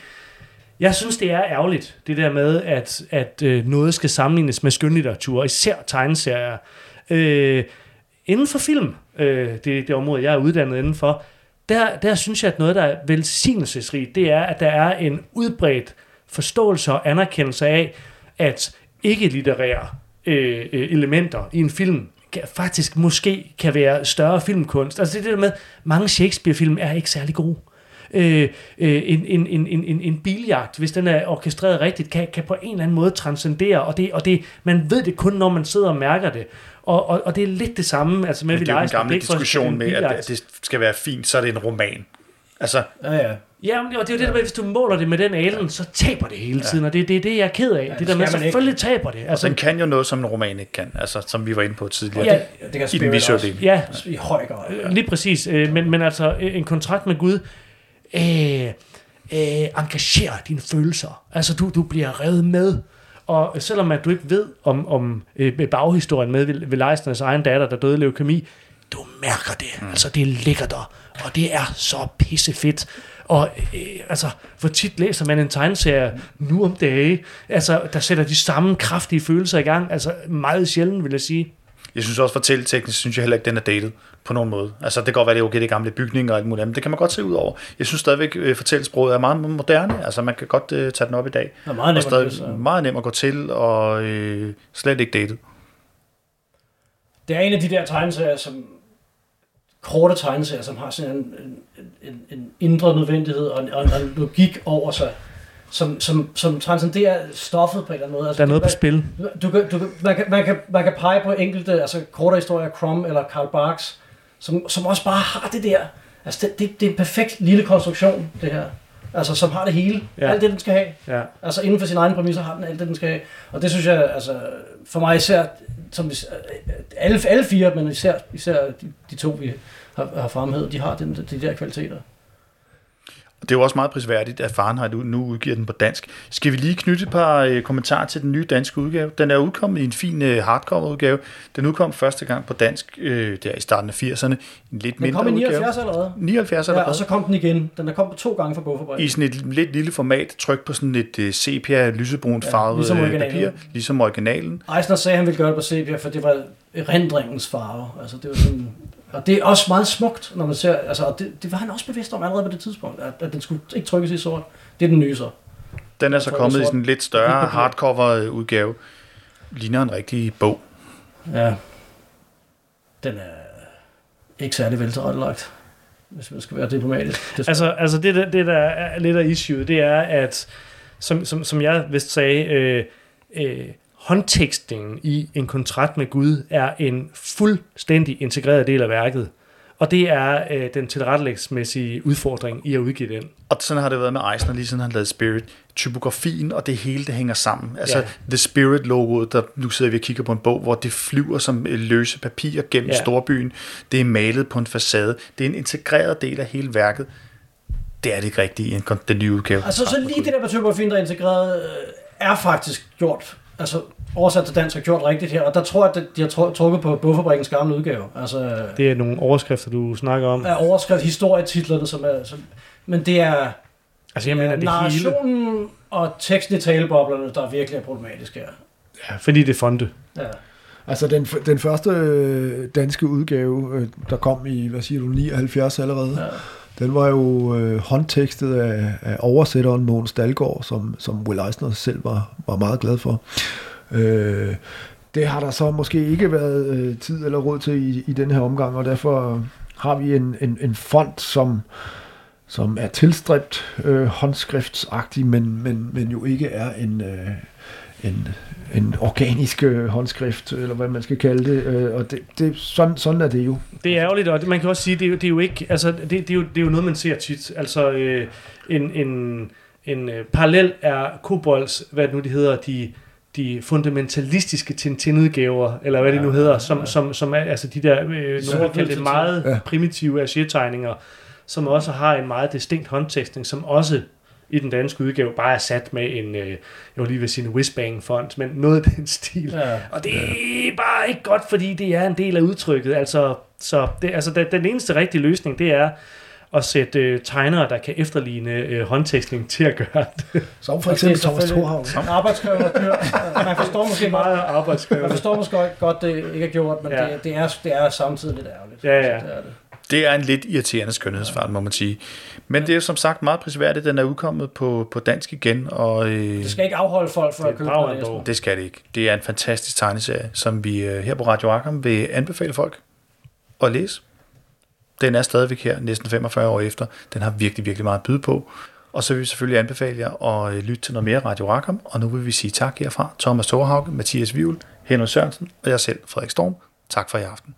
jeg synes, det er ærgerligt, det der med, at, at øh, noget skal sammenlignes med skønlitteratur, især tegneserier. Øh, inden for film, øh, det, det område, jeg er uddannet indenfor, der, der synes jeg, at noget, der er velsignelsesrigt, det er, at der er en udbredt forståelse og anerkendelse af, at ikke-litterære øh, øh elementer i en film kan, faktisk måske kan være større filmkunst. Altså det der med, mange Shakespeare-film er ikke særlig gode. Øh, øh, en, en, en, en, en, en biljagt, hvis den er orkestreret rigtigt, kan, kan på en eller anden måde transcendere, og, det, og det, man ved det kun, når man sidder og mærker det. Og, og, og det er lidt det samme altså med Men det er jo den gamle at diskussion med, det at, at det skal være fint, så er det en roman. Altså, Ja, ja. Ja, men, og det er jo det der med, hvis du måler det med den alen, så taber det hele tiden, og det, det er det, jeg er ked af. Ja, det der med, skal man ikke. selvfølgelig taber det. Altså, den kan jo noget, som en roman ikke kan. Altså, som vi var inde på tidligere. Ja, Det kan I den visuelle del. ja, I høj grad. Ja. Lige præcis, øh, men, men altså en kontrakt med Gud øh, øh, engagerer dine følelser. Altså du, du bliver revet med. Og selvom at du ikke ved om, om øh, baghistorien med ved, Leisners egen datter, der døde af leukemi, du mærker det. Mm. Altså det ligger der. Og det er så pissefedt. Og øh, altså, hvor tit læser man en tegneserie nu om dage, altså, der sætter de samme kraftige følelser i gang. Altså meget sjældent, vil jeg sige. Jeg synes også, fortælleteknisk, synes jeg heller ikke, den er dated på nogen måde. Altså, det kan godt være, det er okay, det er gamle bygninger og alt muligt andet, men det kan man godt se ud over. Jeg synes stadigvæk, øh, fortællesproget er meget moderne. Altså, man kan godt øh, tage den op i dag. Det er meget og nemt at stadig meget nem at gå til, og øh, slet ikke datet. Det er en af de der tegneserier, som korte tegneserier, som har sådan en, en, en, en indre nødvendighed og en, og en logik over sig, som, som, som transcenderer stoffet på en eller anden måde. Altså, Der er noget på det- spil. Du du man, kan, man, kan, man kan pege på enkelte altså korte historier, Crum eller Karl Barks, som, som også bare har det der. Altså det, det, det er en perfekt lille konstruktion, det her. Altså som har det hele. Ja. Alt det, den skal have. Ja. Altså inden for sine egne præmisser har den alt det, den skal have. Og det synes jeg, altså for mig især, som vi, alle, alle fire, men især, især de, de to, vi har, har fremhævet, de har den, de der kvaliteter. Det er jo også meget prisværdigt, at Fahrenheit nu udgiver den på dansk. Skal vi lige knytte et par øh, kommentarer til den nye danske udgave? Den er udkommet i en fin øh, hardcover-udgave. Den udkom første gang på dansk øh, der i starten af 80'erne. En lidt Den mindre kom i udgave. 79 allerede. 79 Ja, allerede. og så kom den igen. Den er kommet to gange fra Bogfabrikken. i sådan et lidt lille format, tryk på sådan et øh, sepia, lysebrunt Ja, farvet ligesom øh, papir, ligesom originalen. Eisner sagde, at han ville gøre det på sepia, for det var erindringens farve. Altså, det var sådan, og det er også meget smukt, når man ser, altså, og det, det var han også bevidst om allerede på det tidspunkt, at, at den skulle ikke trykkes i sort. Det er den nye så. Den er så kommet i sådan en lidt større [LAUGHS] hardcover udgave. Ligner en rigtig bog. Ja. Den er... ikke særlig veltilrettelagt, hvis man skal være diplomatisk. Det Altså, altså det, der, det, der er lidt af issue, det er, at som, som, som jeg vist sagde, øh, øh, håndtekstningen i en kontrakt med Gud er en fuldstændig integreret del af værket. Og det er øh, den tilrettelægsmæssige udfordring i at udgive den. Og sådan har det været med Eisner, lige siden han lavede Spirit. Typografien og det hele, det hænger sammen. Altså Ja. The Spirit-logoet, der nu sidder vi og kigger på en bog, hvor det flyver som øh, løse papir gennem Ja. storbyen. Det er malet på en facade. Det er en integreret del af hele værket. Det er det ikke rigtigt i den nye udgave. Altså, så lige det der med typografien, der er integreret, øh, er faktisk gjort, altså oversat til dansk er gjort rigtigt her, og der tror jeg, at de har tru- trukket på Bogfabrikkens gamle udgave. Altså, Det er nogle overskrifter, du snakker om. er overskrift historietitlerne, som er, som, men det er Altså, jeg mener, det hele. narrationen og teksten i taleboblerne, der virkelig er problematisk her. Ja, fordi det er fonde. Ja. Altså den, den første øh, danske udgave, øh, der kom i, hvad siger du, 79 allerede, Ja den var jo øh, håndtekstet af, af oversætteren Mogens Dalgaard, som, som Will Eisner selv var, var meget glad for. Øh, det har der så måske ikke været øh, tid eller råd til i, i den her omgang, og derfor har vi en, en, en font, som, som er tilstræbt øh, håndskriftsagtig, men, men, men jo ikke er en, øh, en, en organisk øh, håndskrift, eller hvad man skal kalde det. Øh, og det, det, sådan, sådan er det jo. Det er ærgerligt, og man kan også sige, det er jo, det er jo ikke, altså, det, det, er jo, det er jo noget, man ser tit. Altså, øh, en, en, en øh, parallel er Kobolds, hvad det nu det hedder, de, de fundamentalistiske Tintin-udgaver, eller hvad det nu hedder, som, som, som er altså de der, øh, nogle vil kalde det meget Ja. primitive Achier-tegninger, som også har en meget distinkt håndtekstning, som også i den danske udgave bare er sat med en, øh, jeg vil lige vil sige en whizbang-font, men noget af den stil. Ja. Og det er bare ikke godt, fordi det er en del af udtrykket. Altså, så det, altså den, den eneste rigtige løsning, det er at sætte øh, tegnere, der kan efterligne øh, håndtekstning til at gøre det. Som for eksempel Thomas Thorhavn. Arbejdsskriver dyr. Man forstår måske meget, Meget man forstår måske godt, det ikke er gjort, men Ja. det, det, er, det er samtidig lidt ærgerligt. Ja, ja. Det er det. Det er en lidt irriterende skønhedsfart, må man sige. Men det er som sagt meget prisværdigt, den er udkommet på, på dansk igen, og øh, Det skal ikke afholde folk fra at købe den. det skal det ikke. Det er en fantastisk tegneserie, som vi øh, her på Radio Arkham vil anbefale folk at læse. Den er stadigvæk her, næsten 45 år efter. Den har virkelig, virkelig meget at byde på. Og så vil vi selvfølgelig anbefale jer at øh, lytte til noget mere Radio Arkham, og nu vil vi sige tak herfra. Thomas Thorhauge, Mathias Vivl, Henrik Sørensen og jeg selv, Frederik Storm. Tak for i aften.